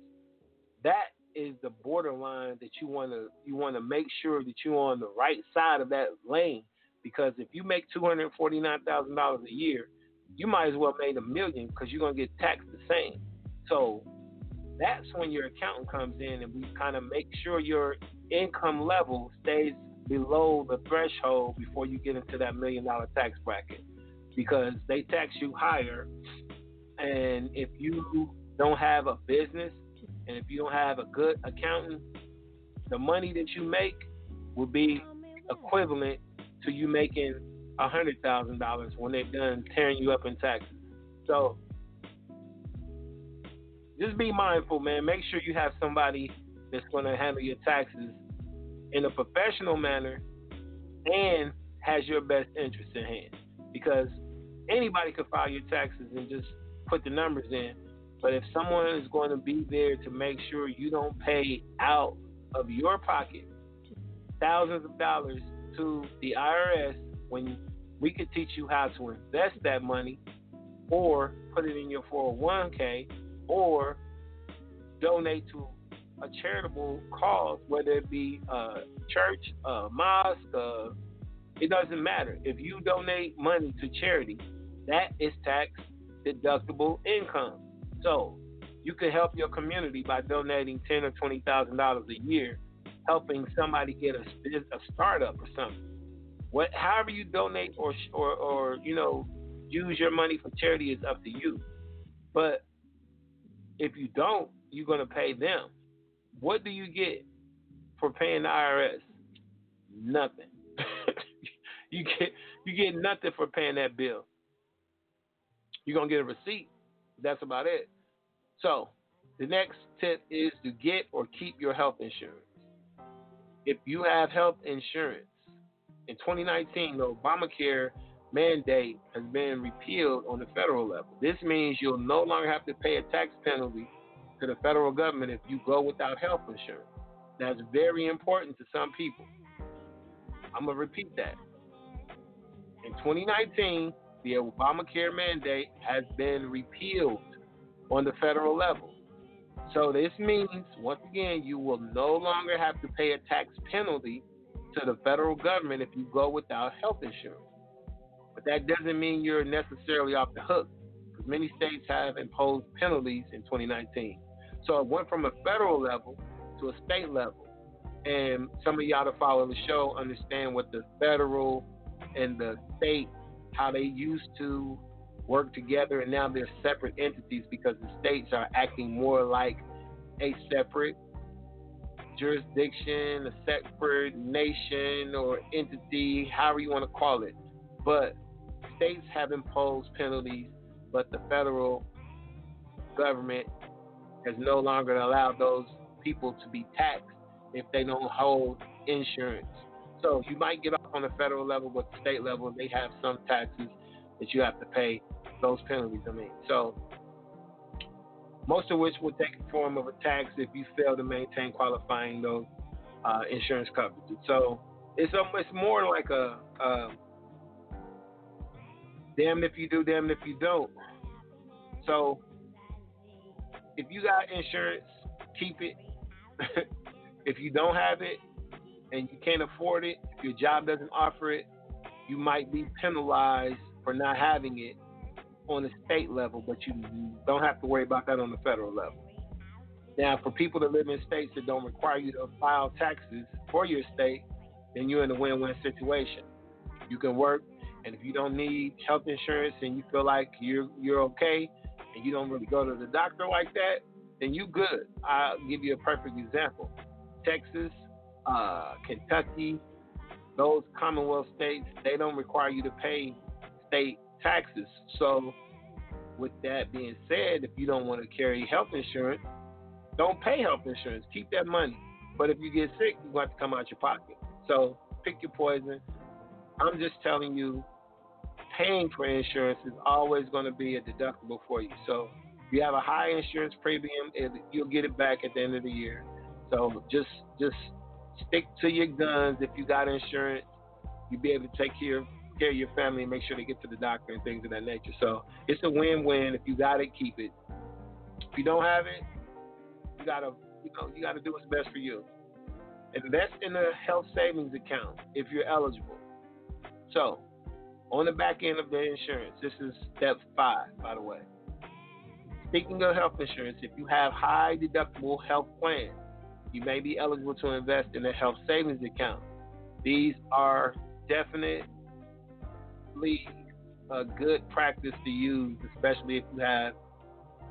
That is the borderline that you want to you want to make sure that you're on the right side of that lane because if you make two hundred forty nine thousand dollars a year, you might as well make a million because you're gonna get taxed the same. So that's when your accountant comes in and we kind of make sure your income level stays below the threshold before you get into that million dollar tax bracket because they tax you higher and if you don't have a business and if you don't have a good accountant the money that you make will be equivalent to you making a hundred thousand dollars when they're done tearing you up in taxes so just be mindful, man. Make sure you have somebody that's going to handle your taxes in a professional manner and has your best interest in hand. Because anybody can file your taxes and just put the numbers in. But if someone is going to be there to make sure you don't pay out of your pocket thousands of dollars to the IRS when we could teach you how to invest that money or put it in your 401k or donate to a charitable cause, whether it be a church, a mosque, uh, it doesn't matter. If you donate money to charity, that is tax deductible income. So you can help your community by donating ten or twenty thousand dollars a year, helping somebody get a, a startup or something. What, however you donate or or or you know use your money for charity is up to you. But if you don't, you're going to pay them. What do you get for paying the IRS? Nothing. <laughs> you get you get nothing for paying that bill. You're gonna get a receipt. That's about it. So the next tip is to get or keep your health insurance. If you have health insurance, in 2019, the Obamacare mandate has been repealed on the federal level. This means you'll no longer have to pay a tax penalty to the federal government if you go without health insurance. That's very important to some people. I'm going to repeat that. In 2019, the Obamacare mandate has been repealed on the federal level. So this means, once again, you will no longer have to pay a tax penalty to the federal government if you go without health insurance. But that doesn't mean you're necessarily off the hook, because many states have imposed penalties in 2019. So it went from a federal level to a state level. And some of y'all that follow the show understand what the federal and the state, how they used to work together, and now they're separate entities because the states are acting more like a separate jurisdiction, a separate nation or entity, however you want to call it. But states have imposed penalties, but the federal government has no longer allowed those people to be taxed if they don't hold insurance. So you might get off on the federal level, but the state level, they have some taxes that you have to pay those penalties. I mean, so most of which will take the form of a tax if you fail to maintain qualifying those uh, insurance coverages. So it's almost more like a, a damn if you do, damn if you don't. So if you got insurance, keep it. <laughs> if you don't have it and you can't afford it, if your job doesn't offer it, you might be penalized for not having it on the state level, but you don't have to worry about that on the federal level. Now, for people that live in states that don't require you to file taxes for your state, then you're in a win-win situation. You can work, and if you don't need health insurance and you feel like you're you're okay, and you don't really go to the doctor like that, then you good. I'll give you a perfect example. Texas, uh, Kentucky, those Commonwealth states, they don't require you to pay state taxes. So, with that being said, if you don't want to carry health insurance, don't pay health insurance. Keep that money. But if you get sick, to have to come out your pocket. So, pick your poison. I'm just telling you, paying for insurance is always going to be a deductible for you. So, if you have a high insurance premium, you'll get it back at the end of the year. So, just just stick to your guns. If you got insurance, you'll be able to take care of care of your family and make sure they get to the doctor and things of that nature. So it's a win-win. If you got it, keep it. If you don't have it, you gotta, you know, you gotta do what's best for you. Invest in a health savings account if you're eligible. So, on the back end of the insurance, this is step five, by the way. Speaking of health insurance, if you have high deductible health plans, you may be eligible to invest in a health savings account. These are definitely a good practice to use, especially if you have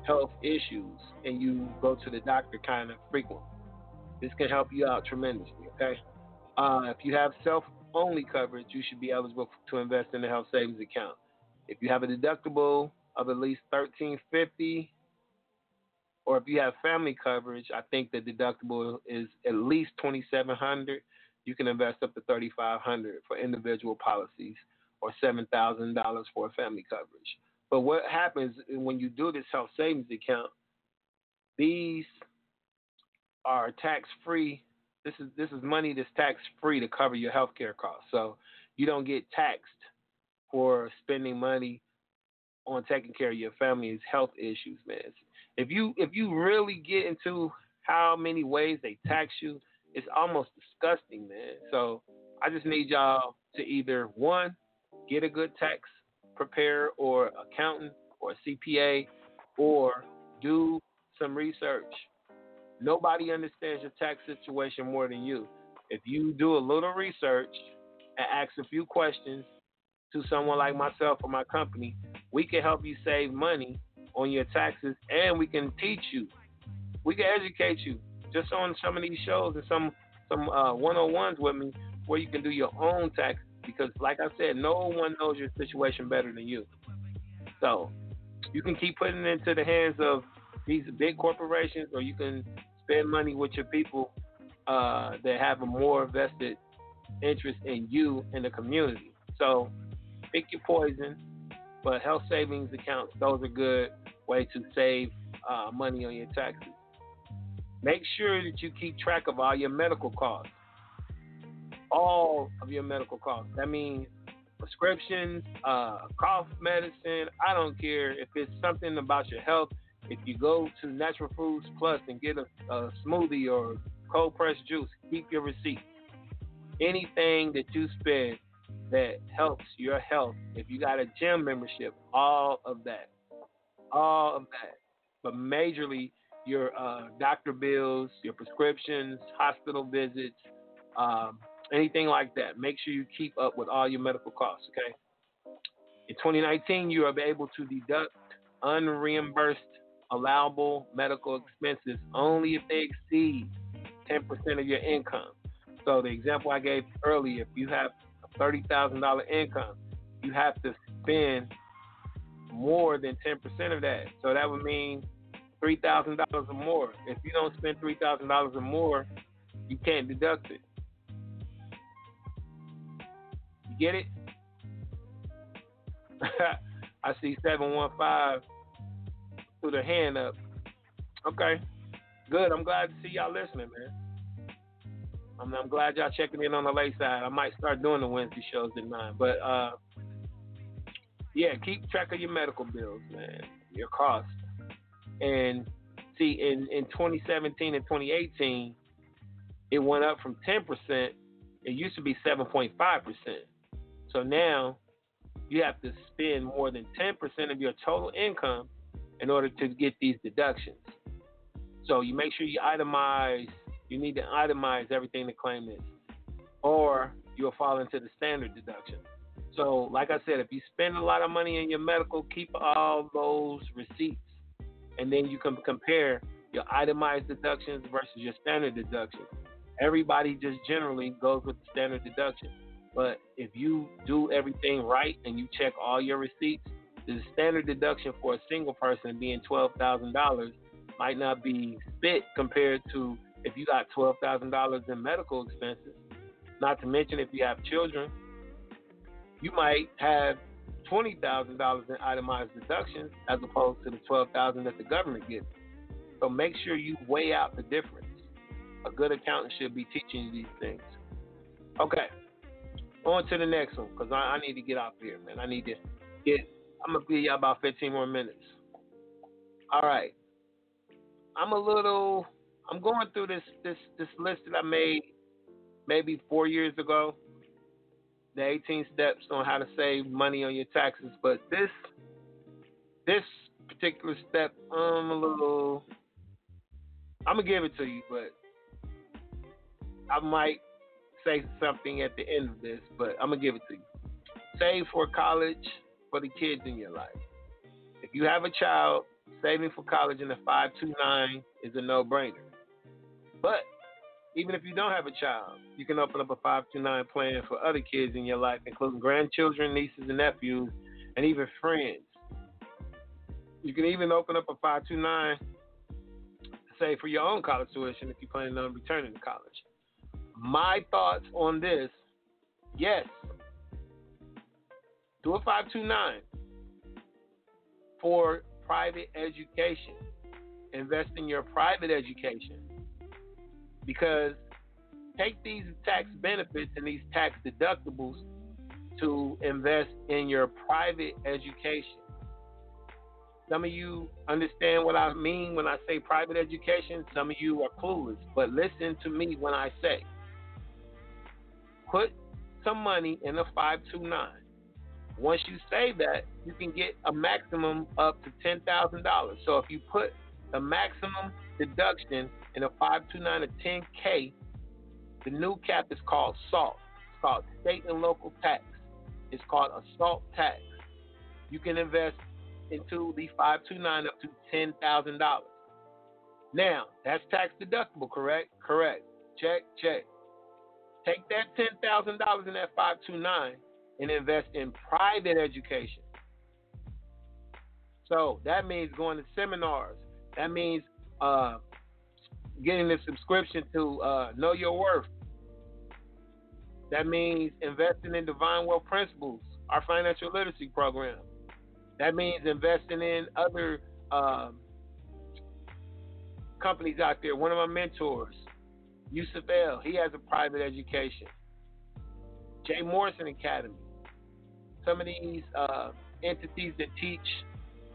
health issues and you go to the doctor kind of frequently. This can help you out tremendously. Okay. Uh, if you have self-only coverage, you should be eligible to invest in a health savings account. If you have a deductible of at least thirteen fifty, or if you have family coverage, I think the deductible is at least twenty seven hundred. You can invest up to thirty five hundred for individual policies or $7,000 for a family coverage. But what happens when you do this health savings account, these are tax free. This is this is money that's tax free to cover your health care costs. So you don't get taxed for spending money on taking care of your family's health issues, man. If you if you really get into how many ways they tax you, it's almost disgusting, man. So I just need y'all to either one get a good tax preparer or accountant or CPA or do some research. Nobody understands your tax situation more than you. If you do a little research and ask a few questions to someone like myself or my company, we can help you save money on your taxes and we can teach you. We can educate you just on some of these shows and some some uh, one-on-ones with me where you can do your own tax because, like I said, no one knows your situation better than you. So, You can keep putting it into the hands of these big corporations, or you can spend money with your people uh, that have a more vested interest in you and the community. So pick your poison, but health savings accounts, those are good way to save uh, money on your taxes. Make sure that you keep track of all your medical costs. All of your medical costs. That means prescriptions, uh, cough medicine. I don't care if it's something about your health. If you go to Natural Foods Plus and get a, a smoothie or cold pressed juice, keep your receipt. Anything that you spend that helps your health, if you got a gym membership, all of that, all of that, but majorly your uh, doctor bills, your prescriptions, hospital visits, um, anything like that. Make sure you keep up with all your medical costs, okay? In 2019, you are able to deduct unreimbursed allowable medical expenses only if they exceed 10% of your income. So the example I gave earlier, if you have a $30,000 income, you have to spend more than 10% of that. So that would mean $3,000 or more. If you don't spend $3,000 or more, you can't deduct it. You get it? <laughs> I see 715 through the hand up. Okay. Good. I'm glad to see y'all listening, man. I'm, I'm glad y'all checking in on the late side. I might start doing the Wednesday shows 9. But, uh, yeah, keep track of your medical bills, man, your costs. And see, in, in 2017 and 2018, it went up from 10%. It used to be 7.5%. So now you have to spend more than 10% of your total income in order to get these deductions. So you make sure you itemize, you need to itemize everything to claim this, or you'll fall into the standard deduction. So, like I said, if you spend a lot of money in your medical, keep all those receipts, and then you can compare your itemized deductions versus your standard deductions. Everybody just generally goes with the standard deduction. But if you do everything right and you check all your receipts, the standard deduction for a single person being twelve thousand dollars might not be spit compared to if you got twelve thousand dollars in medical expenses. Not to mention if you have children, you might have twenty thousand dollars in itemized deductions as opposed to the twelve thousand that the government gives. So make sure you weigh out the difference. A good accountant should be teaching you these things. Okay, on to the next one because I, I need to get off here, man. I need to get I'm gonna give y'all about 15 more minutes. All right. I'm a little. I'm going through this this this list that I made maybe four years ago. The 18 steps on how to save money on your taxes, but this this particular step, I'm a little. I'm gonna give it to you, but I might say something at the end of this, but I'm gonna give it to you. Save for college for the kids in your life. If you have a child, saving for college in the 529 is a no brainer. But even if you don't have a child, you can open up a 529 plan for other kids in your life, including grandchildren, nieces, and nephews, and even friends. You can even open up a 529, say, for your own college tuition if you're planning on returning to college. My thoughts on this yes, do a 529 for private education. Invest in your private education. Because take these tax benefits and these tax deductibles to invest in your private education. Some of you understand what I mean when I say private education. Some of you are clueless. But listen to me when I say put some money in a 529 once you save that, you can get a maximum up to ten thousand dollars. So if you put the maximum deduction in a five two nine or ten K, the new cap is called SALT. It's called state and local tax. It's called a SALT tax. You can invest into the five two nine up to ten thousand dollars. Now, that's tax deductible, correct? Correct. Check, check. Take that ten thousand dollars in that five two nine and invest in private education. So that means going to seminars. That means uh, getting a subscription to uh, Know Your Worth. That means investing in Divine Wealth Principles, our financial literacy program. That means investing in other um, companies out there. One of my mentors, Yusuf L, he has a private education. Jay Morrison Academy. Some of these uh, entities that teach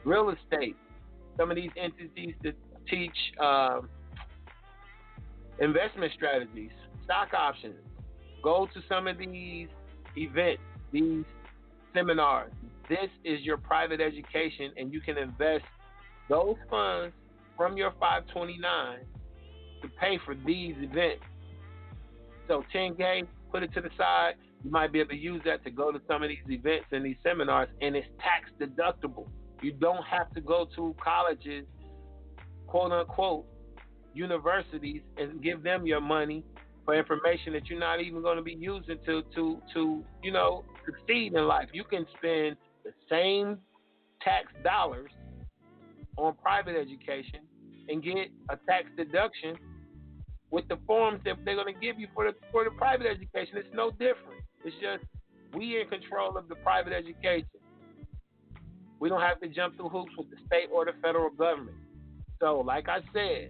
real estate. Some of these entities that teach um, investment strategies, stock options. Go to some of these events, these seminars. This is your private education, and you can invest those funds from your 529 to pay for these events. So 10K, put it to the side. You might be able to use that to go to some of these events and these seminars, and it's tax deductible. You don't have to go to colleges, quote unquote, universities, and give them your money for information that you're not even going to be using to to to you know succeed in life. You can spend the same tax dollars on private education and get a tax deduction with the forms that they're going to give you for the for the private education. It's no different. It's just we in control of the private education. We don't have to jump through hoops with the state or the federal government. So, like I said,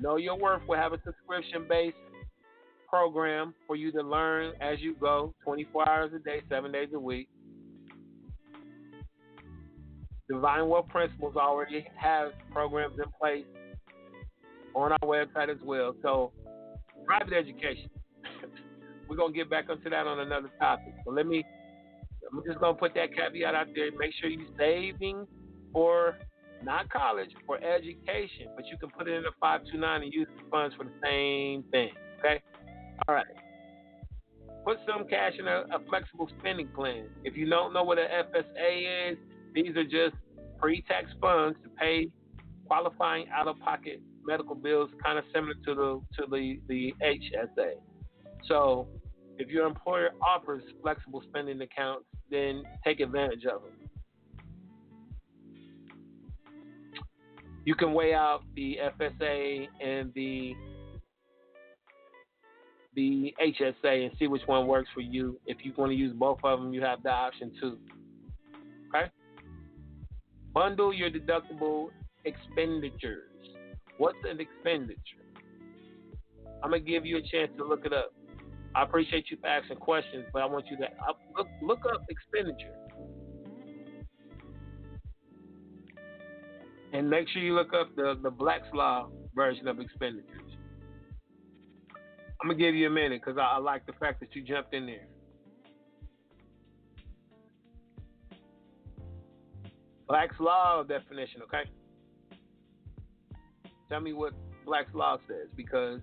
Know Your Worth will have a subscription based program for you to learn as you go 24 hours a day, seven days a week. Divine Wealth Principles already have programs in place on our website as well. So, private education. We're gonna get back onto that on another topic. So let me. I'm just gonna put that caveat out there. Make sure you're saving for not college for education, but you can put it in a 529 and use the funds for the same thing. Okay. All right. Put some cash in a, a flexible spending plan. If you don't know what an FSA is, these are just pre-tax funds to pay qualifying out-of-pocket medical bills, kind of similar to the to the the HSA. So, if your employer offers flexible spending accounts, then take advantage of them. You can weigh out the FSA and the the HSA and see which one works for you. If you want to use both of them, you have the option too. Okay? Bundle your deductible expenditures. What's an expenditure? I'm gonna give you a chance to look it up. I appreciate you for asking questions, but I want you to look look up expenditure. And make sure you look up the, the Black's Law version of expenditures. I'm gonna give you a minute because I, I like the fact that you jumped in there. Black's Law definition, okay? Tell me what Black's Law says because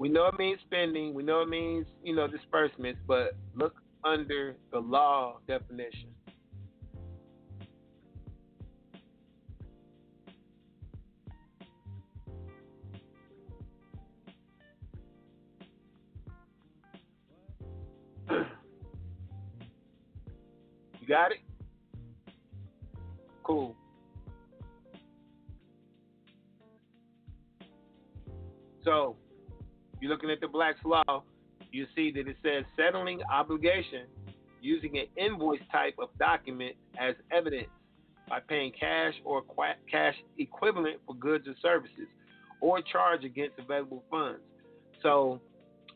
we know it means spending, we know it means, you know, disbursements, but look under the law definition. you got it? Cool. So, you're looking at the Black's Law, you see that it says settling obligation using an invoice type of document as evidence by paying cash or cash equivalent for goods or services or charge against available funds. So,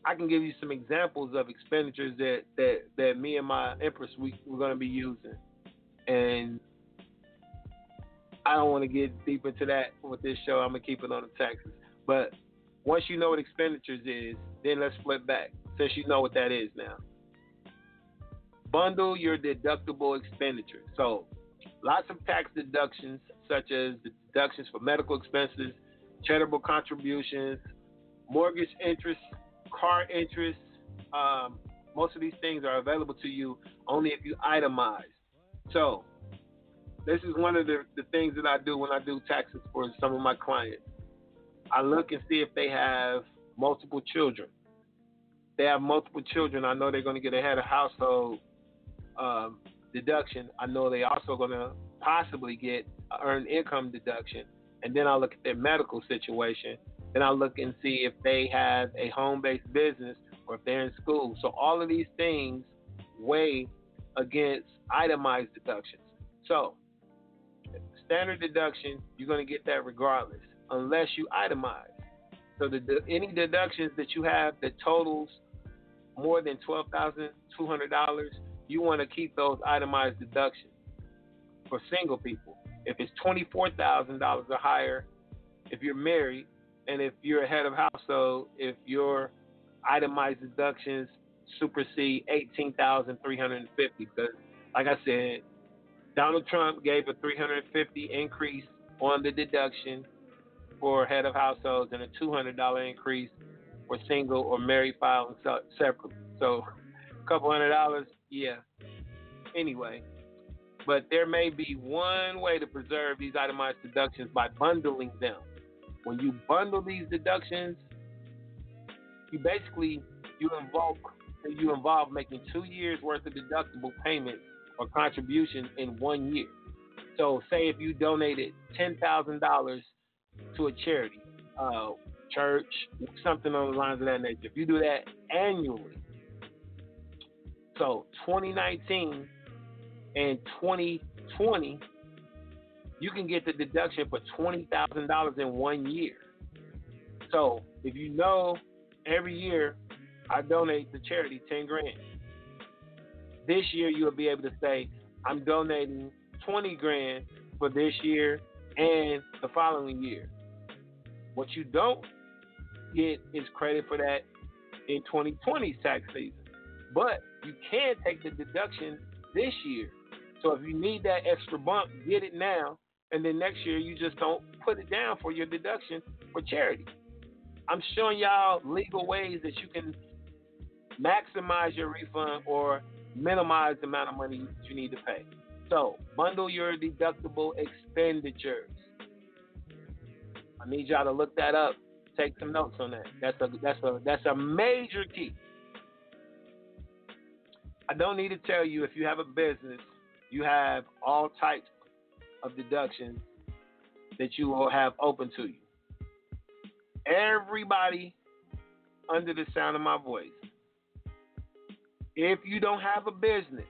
I can give you some examples of expenditures that that, that me and my Empress we, we're going to be using, and I don't want to get deep into that with this show. I'm gonna keep it on the taxes, but once you know what expenditures is, then let's flip back since you know what that is now. Bundle your deductible expenditures. So, lots of tax deductions, such as the deductions for medical expenses, charitable contributions, mortgage interest, car interest. Um, most of these things are available to you only if you itemize. So, this is one of the, the things that I do when I do taxes for some of my clients. I look and see if they have multiple children. If they have multiple children. I know they're going to get ahead of household um, deduction. I know they also going to possibly get earned income deduction. And then I look at their medical situation. Then I look and see if they have a home based business or if they're in school. So all of these things weigh against itemized deductions. So standard deduction, you're going to get that regardless, unless you itemize. So the, the any deductions that you have that totals more than twelve thousand two hundred dollars, you want to keep those itemized deductions for single people. If it's twenty four thousand dollars or higher, if you're married, and if you're a head of household, if your itemized deductions supersede eighteen thousand three hundred and fifty, because like I said, Donald Trump gave a 350 increase on the deduction for head of households and a $200 increase for single or married filing separately. So a couple hundred dollars, yeah. Anyway, but there may be one way to preserve these itemized deductions by bundling them. When you bundle these deductions, you basically you involve you involve making two years worth of deductible payments or contribution in one year. So, say if you donated ten thousand dollars to a charity, uh, church, something on the lines of that nature. If you do that annually, so 2019 and 2020, you can get the deduction for twenty thousand dollars in one year. So, if you know every year I donate to charity ten grand this year you'll be able to say, I'm donating 20 grand for this year and the following year. What you don't get is credit for that in 2020's tax season. But you can take the deduction this year. So if you need that extra bump, get it now. And then next year, you just don't put it down for your deduction for charity. I'm showing y'all legal ways that you can maximize your refund or minimize the amount of money you need to pay. So, bundle your deductible expenditures. I need y'all to look that up. Take some notes on that. That's a that's a that's a major key. I don't need to tell you if you have a business, you have all types of deductions that you will have open to you. Everybody under the sound of my voice if you don't have a business,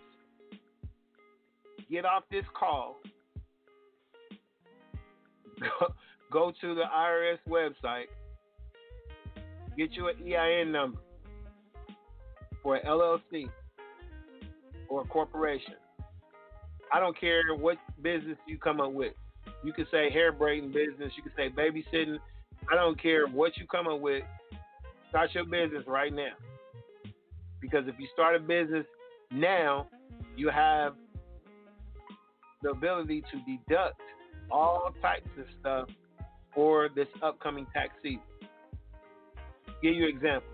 get off this call. Go, go to the IRS website. Get you an EIN number for an LLC or a corporation. I don't care what business you come up with. You can say hair braiding business. You can say babysitting. I don't care what you come up with. Start your business right now. Because if you start a business now, you have the ability to deduct all types of stuff for this upcoming tax season. Give you an example.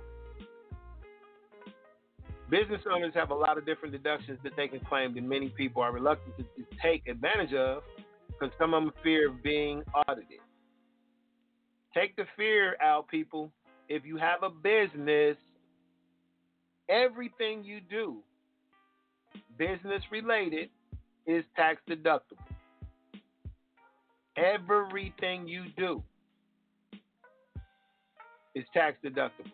Business owners have a lot of different deductions that they can claim that many people are reluctant to, to take advantage of because some of them fear of being audited. Take the fear out, people. If you have a business, everything you do, business related, is tax deductible. Everything you do is tax deductible.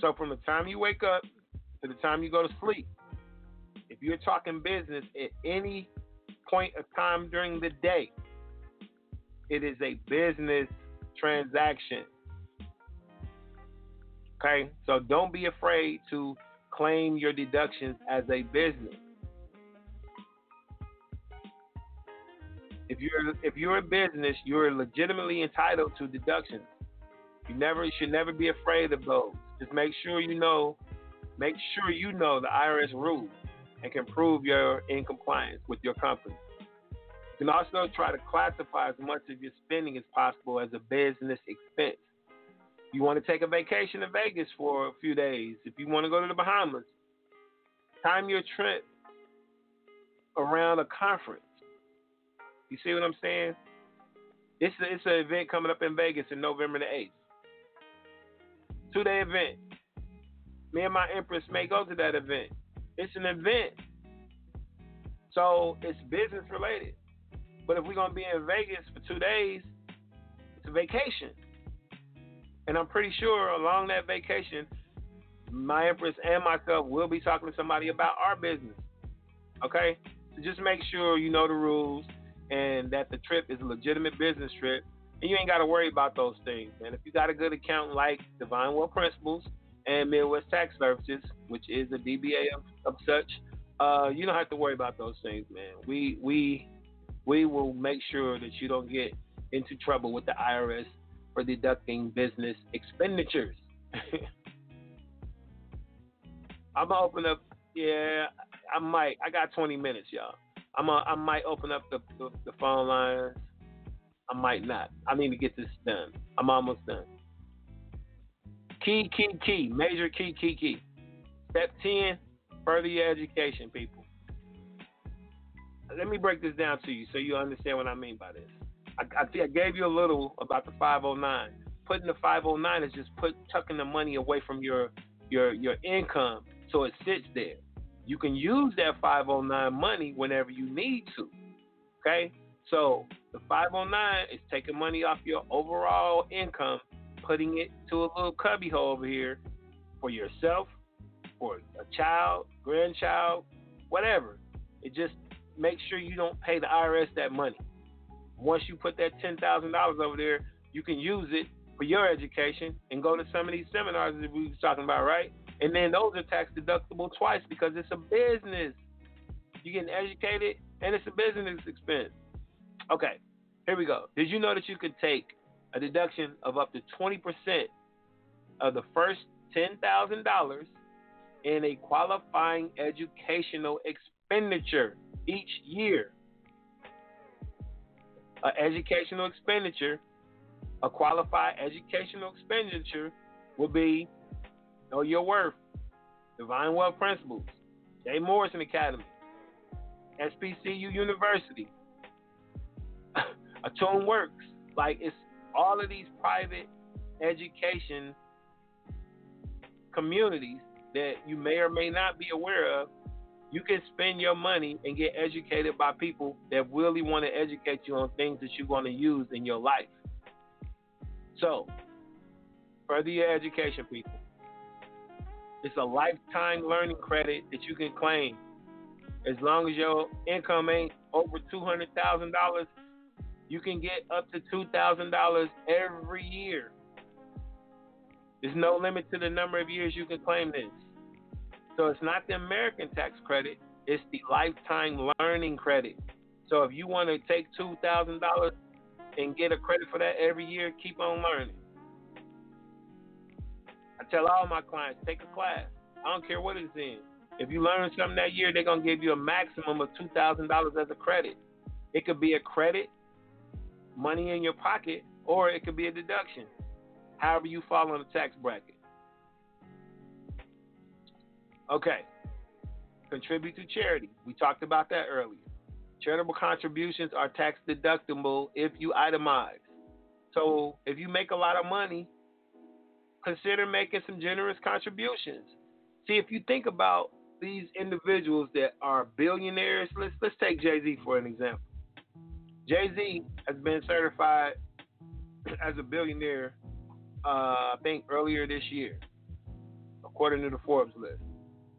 So from the time you wake up to the time you go to sleep, if you're talking business at any point of time during the day, it is a business transaction. Okay? So don't be afraid to claim your deductions as a business. If you're if you're a business, you're legitimately entitled to deductions. You never you should never be afraid of those. Just make sure you know make sure you know the IRS rules and can prove you're in compliance with your company. You can also try to classify as much of your spending as possible as a business expense. You want to take a vacation to Vegas for a few days. If you want to go to the Bahamas, time your trip around a conference. You see what I'm saying? It's a, it's an event coming up in Vegas in November the 8th. Two day event. Me and my Empress may go to that event. It's an event. So it's business related. But if we're gonna be in Vegas for two days, it's a vacation. And I'm pretty sure along that vacation, my Empress and myself will be talking to somebody about our business. Okay? So just make sure you know the rules and that the trip is a legitimate business trip. And you ain't got to worry about those things. And if you got a good accountant like Divine Wealth Principles and Midwest Tax Services, which is a DBA of, of such, uh, you don't have to worry about those things, man. We we we will make sure that you don't get into trouble with the IRS for deducting business expenditures. <laughs> I'm gonna open up. Yeah, I might. I got 20 minutes, y'all. I'm a, I might open up the, the, the phone lines. I might not. I need to get this done. I'm almost done. Key, key, key. Major key, key, key. Step 10, further your education, people. Let me break this down to you so you understand what I mean by this. I, I, I gave you a little about the 509. Putting the 509 is just put tucking the money away from your your your income so it sits there. You can use that 509 money whenever you need to. Okay? So the 509 is taking money off your overall income, putting it to a little cubby hole over here for yourself, for a child, grandchild, whatever. It just makes sure you don't pay the IRS that money. Once you put that $10,000 over there, you can use it for your education and go to some of these seminars that we was talking about, right? And then those are tax deductible twice because it's a business. You're getting educated and it's a business expense. Okay, here we go. Did you know that you could take a deduction of up to 20% of the first $10,000 in a qualifying educational expenditure each year? An educational expenditure, a qualified educational expenditure will be Know Your Worth, Divine Wealth Principles, Jay Morrison Academy, SPCU University, <laughs> Attune Works. Like it's all of these private education communities that you may or may not be aware of. You can spend your money and get educated by people that really want to educate you on things that you're going to use in your life. So, further your education, people. It's a lifetime learning credit that you can claim. As long as your income ain't over two hundred thousand dollars, you can get up to two thousand dollars every year. There's no limit to the number of years you can claim this. So it's not the American tax credit, it's the lifetime learning credit. So if you want to take two thousand dollars and get a credit for that every year, keep on learning. I tell all my clients, take a class. I don't care what it's in. If you learn something that year, they're gonna give you a maximum of two thousand dollars as a credit. It could be a credit, money in your pocket, or it could be a deduction. However you fall on the tax bracket. Okay. Contribute to charity. We talked about that earlier. Charitable contributions are tax deductible if you itemize. So if you make a lot of money, consider making some generous contributions. See, if you think about these individuals that are billionaires, let's let's take Jay Z for an example. Jay Z has been certified <clears throat> as a billionaire, uh, I think earlier this year, according to the Forbes list.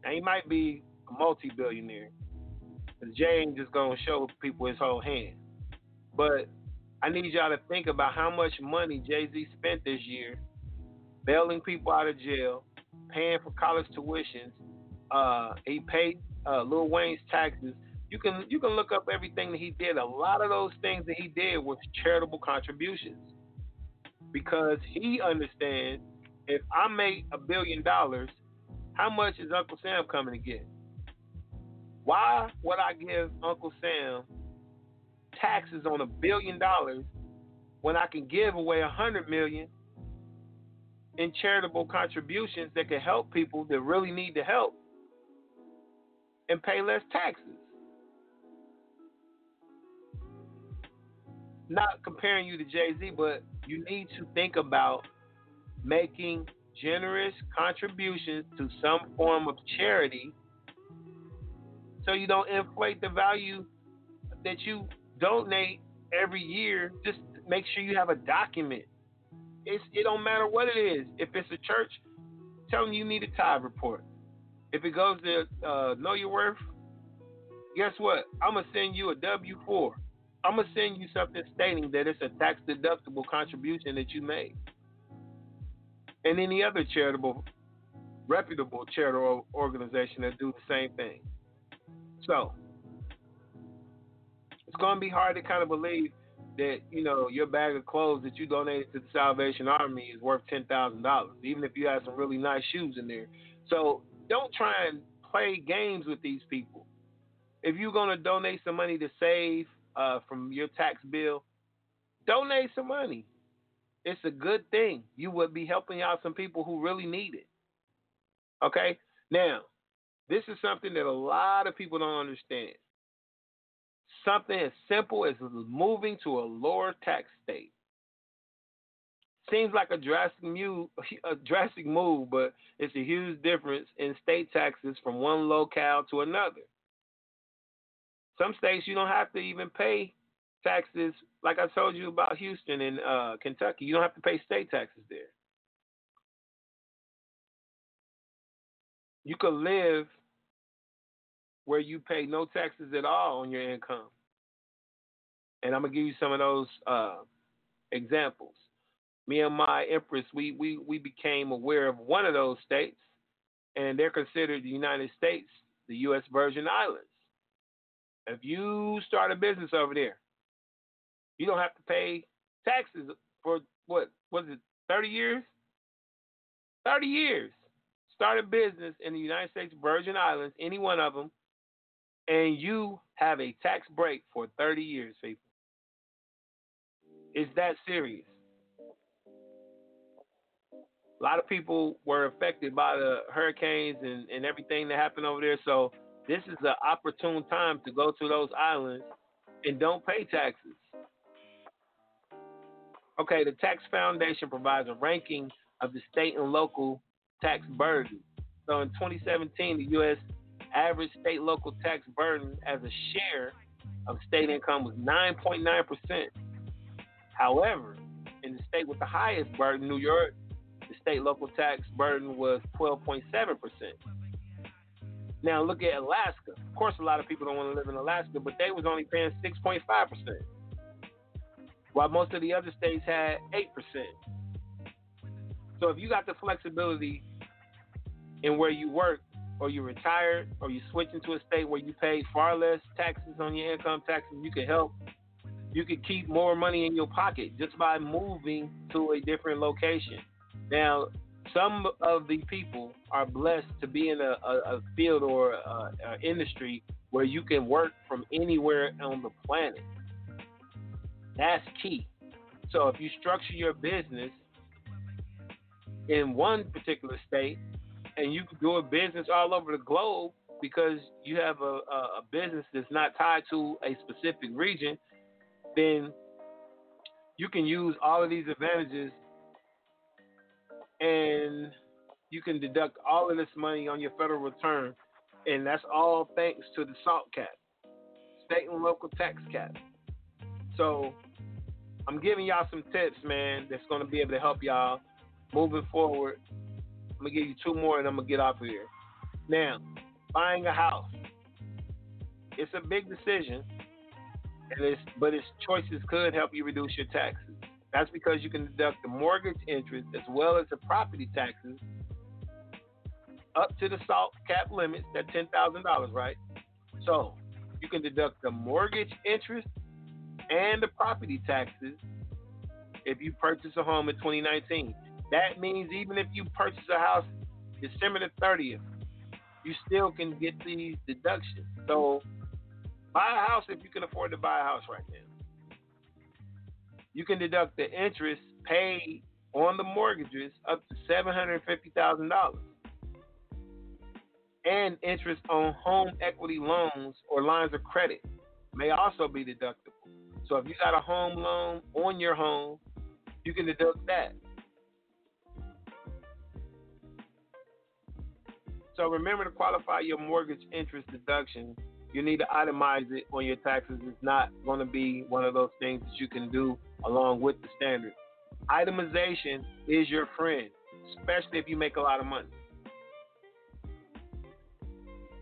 Now he might be a multi-billionaire, because Jay ain't just gonna show people his whole hand. But I need y'all to think about how much money Jay Z spent this year bailing people out of jail, paying for college tuitions. Uh, he paid uh, Lil Wayne's taxes. You can you can look up everything that he did. A lot of those things that he did was charitable contributions, because he understands if I make a billion dollars, how much is Uncle Sam coming to get? Why would I give Uncle Sam taxes on a billion dollars when I can give away a hundred million in charitable contributions that can help people that really need the help and pay less taxes. Not comparing you to Jay Z, but you need to think about making generous contributions to some form of charity so you don't inflate the value that you donate every year. Just make sure you have a document. It's, it don't matter what it is. If it's a church, tell them you need a tithe report. If it goes to uh, Know Your Worth, guess what? I'm gonna send you a W four. I'm gonna send you something stating that it's a tax deductible contribution that you made. And any other charitable, reputable charitable organization that do the same thing. So it's gonna be hard to kind of believe that you know your bag of clothes that you donated to the Salvation Army is worth ten thousand dollars, even if you have some really nice shoes in there. So don't try and play games with these people. If you're gonna donate some money to save uh, from your tax bill, donate some money. It's a good thing. You would be helping out some people who really need it. Okay? Now, this is something that a lot of people don't understand. Something as simple as moving to a lower tax state. Seems like a drastic move, <laughs> a drastic move, but it's a huge difference in state taxes from one locale to another. Some states you don't have to even pay taxes. Like I told you about Houston and uh, Kentucky, you don't have to pay state taxes there. You could live where you pay no taxes at all on your income. And I'm gonna give you some of those uh, examples. Me and my empress, we, we we became aware of one of those states, and they're considered the United States, the U.S. Virgin Islands. If you start a business over there, you don't have to pay taxes for what was it, 30 years? 30 years. Start a business in the United States Virgin Islands, any one of them, and you have a tax break for 30 years, people. It's that serious. A lot of people were affected by the hurricanes and, and everything that happened over there. So this is an opportune time to go to those islands and don't pay taxes. Okay, the Tax Foundation provides a ranking of the state and local tax burden. So in 2017, the U.S. average state local tax burden as a share of state income was 9.9%. However, in the state with the highest burden, New York, the state local tax burden was 12.7%. Now look at Alaska. Of course, a lot of people don't want to live in Alaska, but they was only paying 6.5%, while most of the other states had 8%. So if you got the flexibility in where you work, or you're retired, or you switch into a state where you pay far less taxes on your income taxes, you can help. You can keep more money in your pocket just by moving to a different location. Now, some of the people are blessed to be in a, a, a field or a, a industry where you can work from anywhere on the planet. That's key. So if you structure your business in one particular state and you can do a business all over the globe because you have a, a, business that's not tied to a specific region, then you can use all of these advantages and you can deduct all of this money on your federal return, and that's all thanks to the SALT cap, state and local tax cap. So I'm giving y'all some tips, man, that's going to be able to help y'all moving forward. I'm to give you two more and I'm to get off of here. Now, buying a house. It's a big decision, and it's, but its choices could help you reduce your taxes. That's because you can deduct the mortgage interest as well as the property taxes up to the SALT cap limits, that $10,000, right? So you can deduct the mortgage interest and the property taxes if you purchase a home in 2019. That means even if you purchase a house December the 30th, you still can get these deductions. So buy a house if you can afford to buy a house right now you can deduct the interest paid on the mortgages up to $750,000 and interest on home equity loans or lines of credit may also be deductible. So if you got a home loan on your home, you can deduct that. So remember to qualify your mortgage interest deduction You need to itemize it on your taxes. It's not going to be one of those things that you can do along with the standard. Itemization is your friend, especially if you make a lot of money.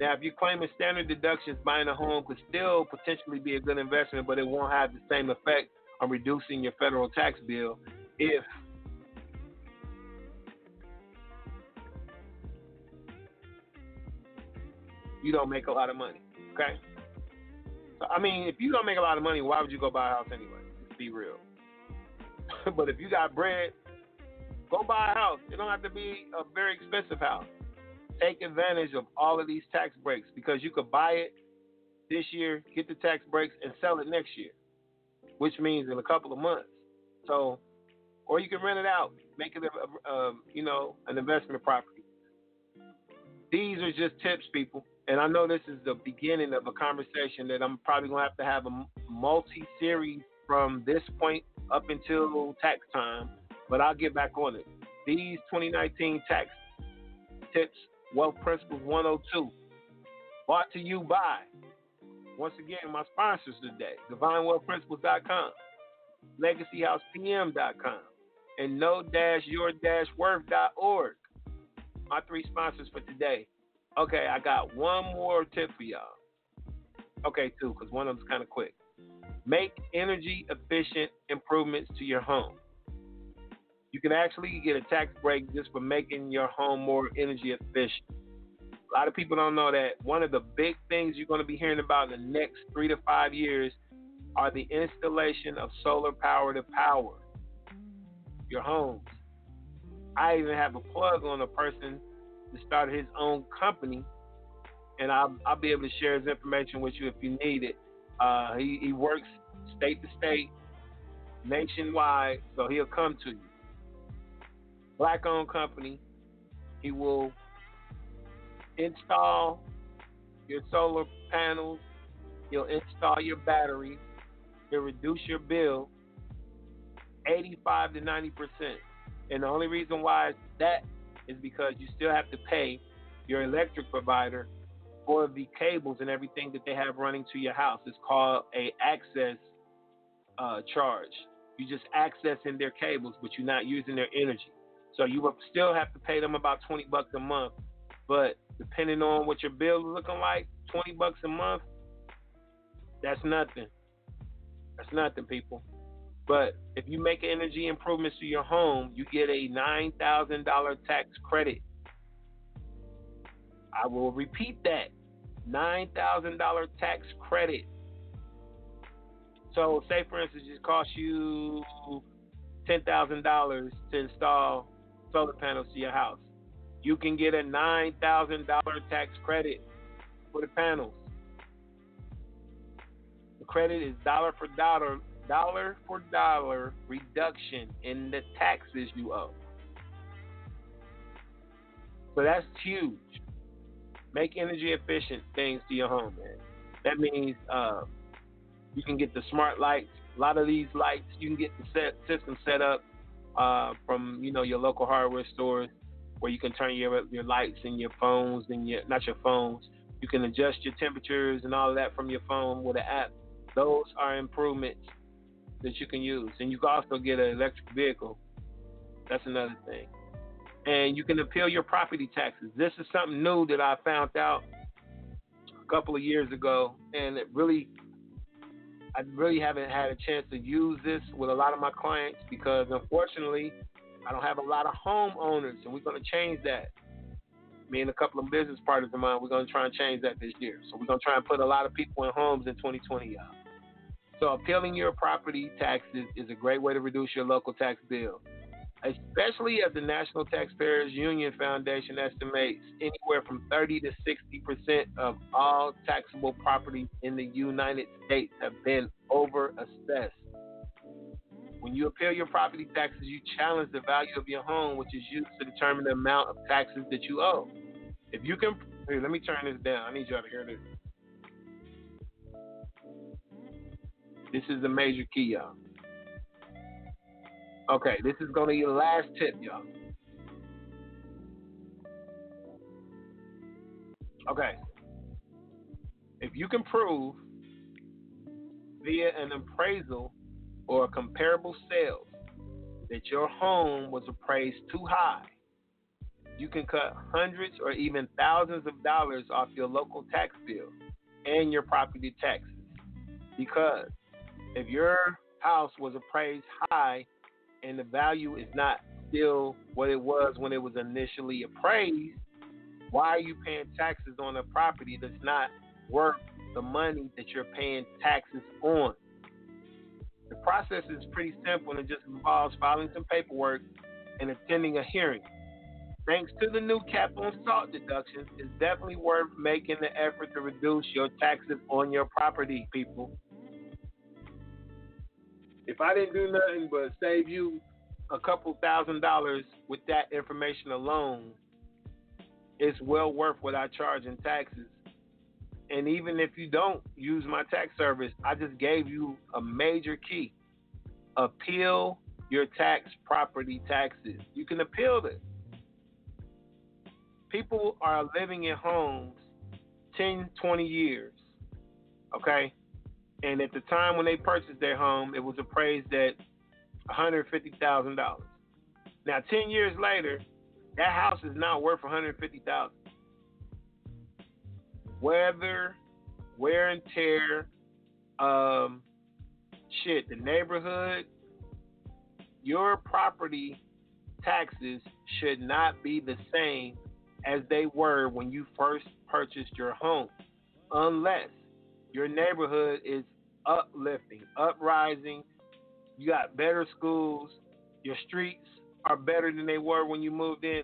Now, if you're claiming standard deductions, buying a home could still potentially be a good investment, but it won't have the same effect on reducing your federal tax bill if you don't make a lot of money. Okay? I mean, if you don't make a lot of money, why would you go buy a house anyway? Let's be real. <laughs> but if you got bread, go buy a house. It don't have to be a very expensive house. Take advantage of all of these tax breaks because you could buy it this year, get the tax breaks, and sell it next year, which means in a couple of months. So, or you can rent it out, make it a, a, a you know an investment property. These are just tips, people and I know this is the beginning of a conversation that I'm probably gonna have to have a multi-series from this point up until tax time, but I'll get back on it. These 2019 tax tips, Wealth Principles 102, brought to you by, once again, my sponsors today, DivineWealthPrinciples.com, LegacyHousePM.com, and Know-Your-Worth.org. My three sponsors for today. Okay, I got one more tip for y'all. Okay, two, because one of them's kind of quick. Make energy efficient improvements to your home. You can actually get a tax break just for making your home more energy efficient. A lot of people don't know that one of the big things you're going to be hearing about in the next three to five years are the installation of solar power to power your homes. I even have a plug on a person to start his own company, and I'll, I'll be able to share his information with you if you need it. Uh, he, he works state to state, nationwide, so he'll come to you. Black owned company. He will install your solar panels, he'll install your battery, he'll reduce your bill 85 to 90%. And the only reason why that is because you still have to pay your electric provider for the cables and everything that they have running to your house. It's called a access uh, charge. You're just accessing their cables, but you're not using their energy. So you will still have to pay them about 20 bucks a month. But depending on what your bill is looking like, 20 bucks a month, that's nothing. That's nothing, people. But if you make energy improvements to your home, you get a $9,000 tax credit. I will repeat that $9,000 tax credit. So, say for instance, it costs you $10,000 to install solar panels to your house. You can get a $9,000 tax credit for the panels. The credit is dollar for dollar dollar for dollar reduction in the taxes you owe. So that's huge. Make energy efficient things to your home, man. That means uh, you can get the smart lights. A lot of these lights, you can get the set, system set up uh, from you know your local hardware stores, where you can turn your your lights and your phones and your not your phones. You can adjust your temperatures and all that from your phone with an app. Those are improvements that you can use. And you can also get an electric vehicle. That's another thing. And you can appeal your property taxes. This is something new that I found out a couple of years ago, and it really, I really haven't had a chance to use this with a lot of my clients because unfortunately, I don't have a lot of homeowners, and we're going to change that. Me and a couple of business partners of mine, we're going to try and change that this year. So we're going to try and put a lot of people in homes in 2020, y'all. So appealing your property taxes is a great way to reduce your local tax bill, especially as the National Taxpayers Union Foundation estimates anywhere from 30 to 60 percent of all taxable properties in the United States have been overassessed. When you appeal your property taxes, you challenge the value of your home, which is used to determine the amount of taxes that you owe. If you can, here, let me turn this down. I need y'all to hear this. This is the major key, y'all. Okay, this is to be the last tip, y'all. Okay. If you can prove via an appraisal or a comparable sales that your home was appraised too high, you can cut hundreds or even thousands of dollars off your local tax bill and your property taxes. Because if your house was appraised high and the value is not still what it was when it was initially appraised, why are you paying taxes on a property that's not worth the money that you're paying taxes on? The process is pretty simple and it just involves filing some paperwork and attending a hearing. Thanks to the new cap on SALT deductions, it's definitely worth making the effort to reduce your taxes on your property, people. If I didn't do nothing but save you a couple thousand dollars with that information alone, it's well worth what I charge in taxes. And even if you don't use my tax service, I just gave you a major key. Appeal your tax property taxes. You can appeal this. People are living in homes 10, 20 years. Okay? And at the time when they purchased their home, it was appraised at $150,000. Now, 10 years later, that house is now worth $150,000. Weather, wear and tear, um, shit, the neighborhood, your property taxes should not be the same as they were when you first purchased your home, unless your neighborhood is uplifting, uprising. You got better schools. Your streets are better than they were when you moved in.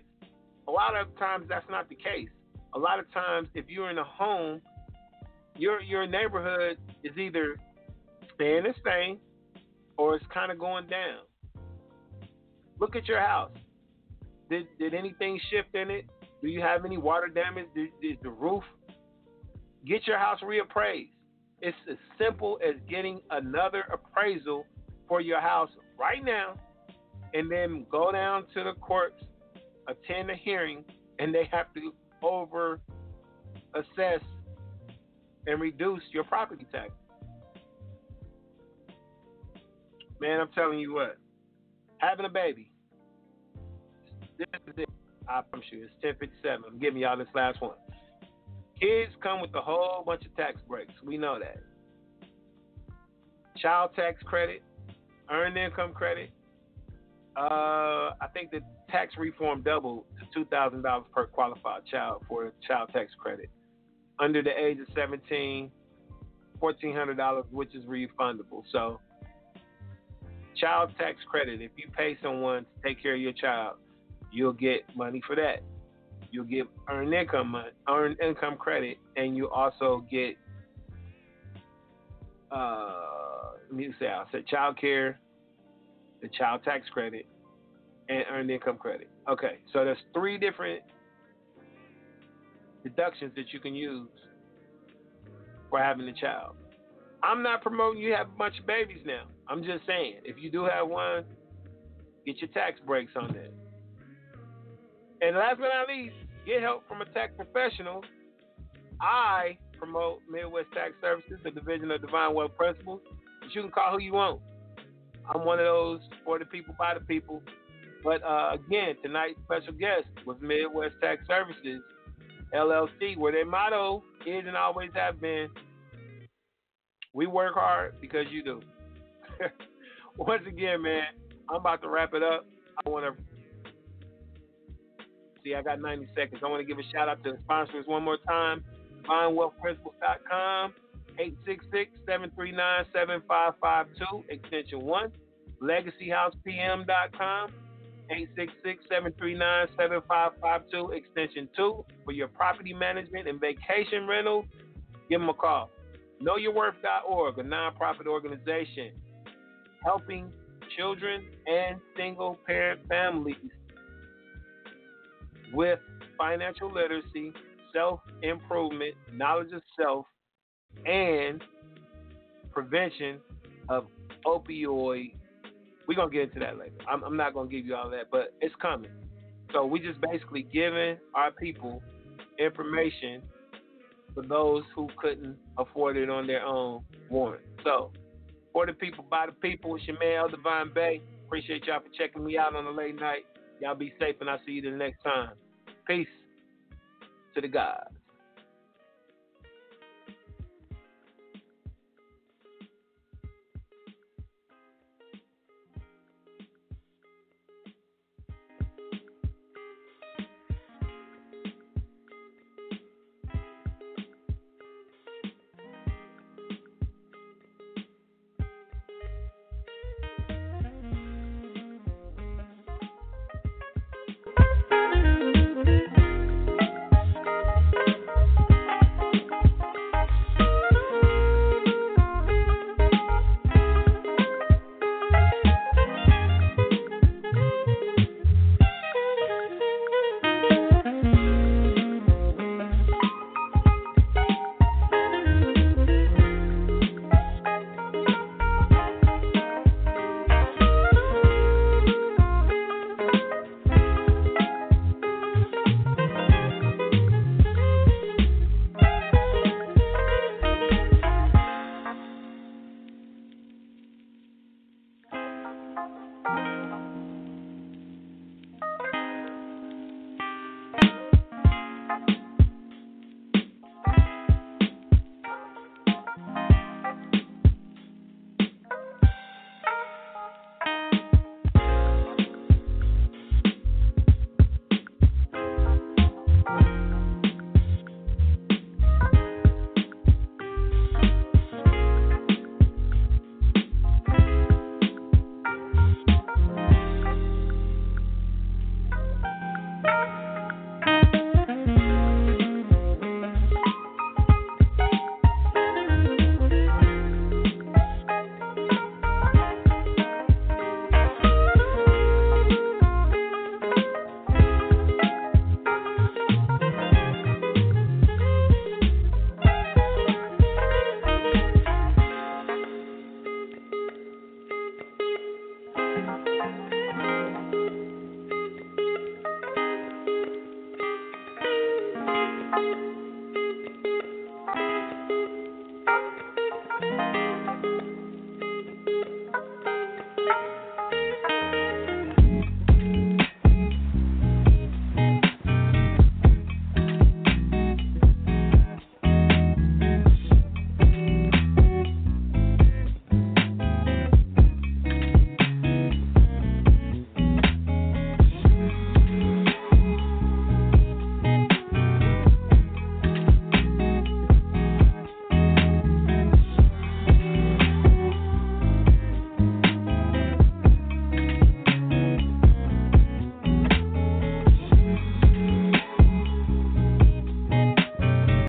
A lot of times that's not the case. A lot of times, if you're in a home, your your neighborhood is either staying the same or it's kind of going down. Look at your house. Did did anything shift in it? Do you have any water damage? Did, did the roof? Get your house reappraised. It's as simple as getting another appraisal for your house right now, and then go down to the courts, attend a hearing, and they have to over assess and reduce your property tax. Man, I'm telling you what, having a baby, this is it. I promise you, it's 1057. I'm giving y'all this last one. Kids come with a whole bunch of tax breaks. We know that. Child tax credit, earned income credit. Uh, I think the tax reform doubled to $2,000 per qualified child for child tax credit. Under the age of 17, $1,400, which is refundable. So, child tax credit, if you pay someone to take care of your child, you'll get money for that. You'll get earned income earned income credit, and you also get uh, let me say I said child care, the child tax credit, and earned income credit. Okay, so there's three different deductions that you can use for having a child. I'm not promoting you have a bunch of babies now. I'm just saying, if you do have one, get your tax breaks on that. And last but not least, get help from a tax professional. I promote Midwest Tax Services, the division of Divine Wealth Principles. But you can call who you want. I'm one of those for the people, by the people. But uh, again, tonight's special guest was Midwest Tax Services, LLC, where their motto is and always have been we work hard because you do. <laughs> Once again, man, I'm about to wrap it up. I want to see, I got 90 seconds. I want to give a shout out to the sponsors one more time. DivineWealthPrinciples.com, 866-739-7552, extension 1. LegacyHousePM.com, 866-739-7552, extension 2. For your property management and vacation rental, give them a call. KnowYourWorth.org, a nonprofit organization helping children and single parent families with financial literacy, self improvement, knowledge of self, and prevention of opioid. We're going to get into that later. I'm, I'm not going to give you all that, but it's coming. So we just basically giving our people information for those who couldn't afford it on their own warrant. So for the people, by the people, it's your man, Divine Bey. Appreciate y'all for checking me out on the late night. Y'all be safe, and I'll see you the next time. Peace to the God.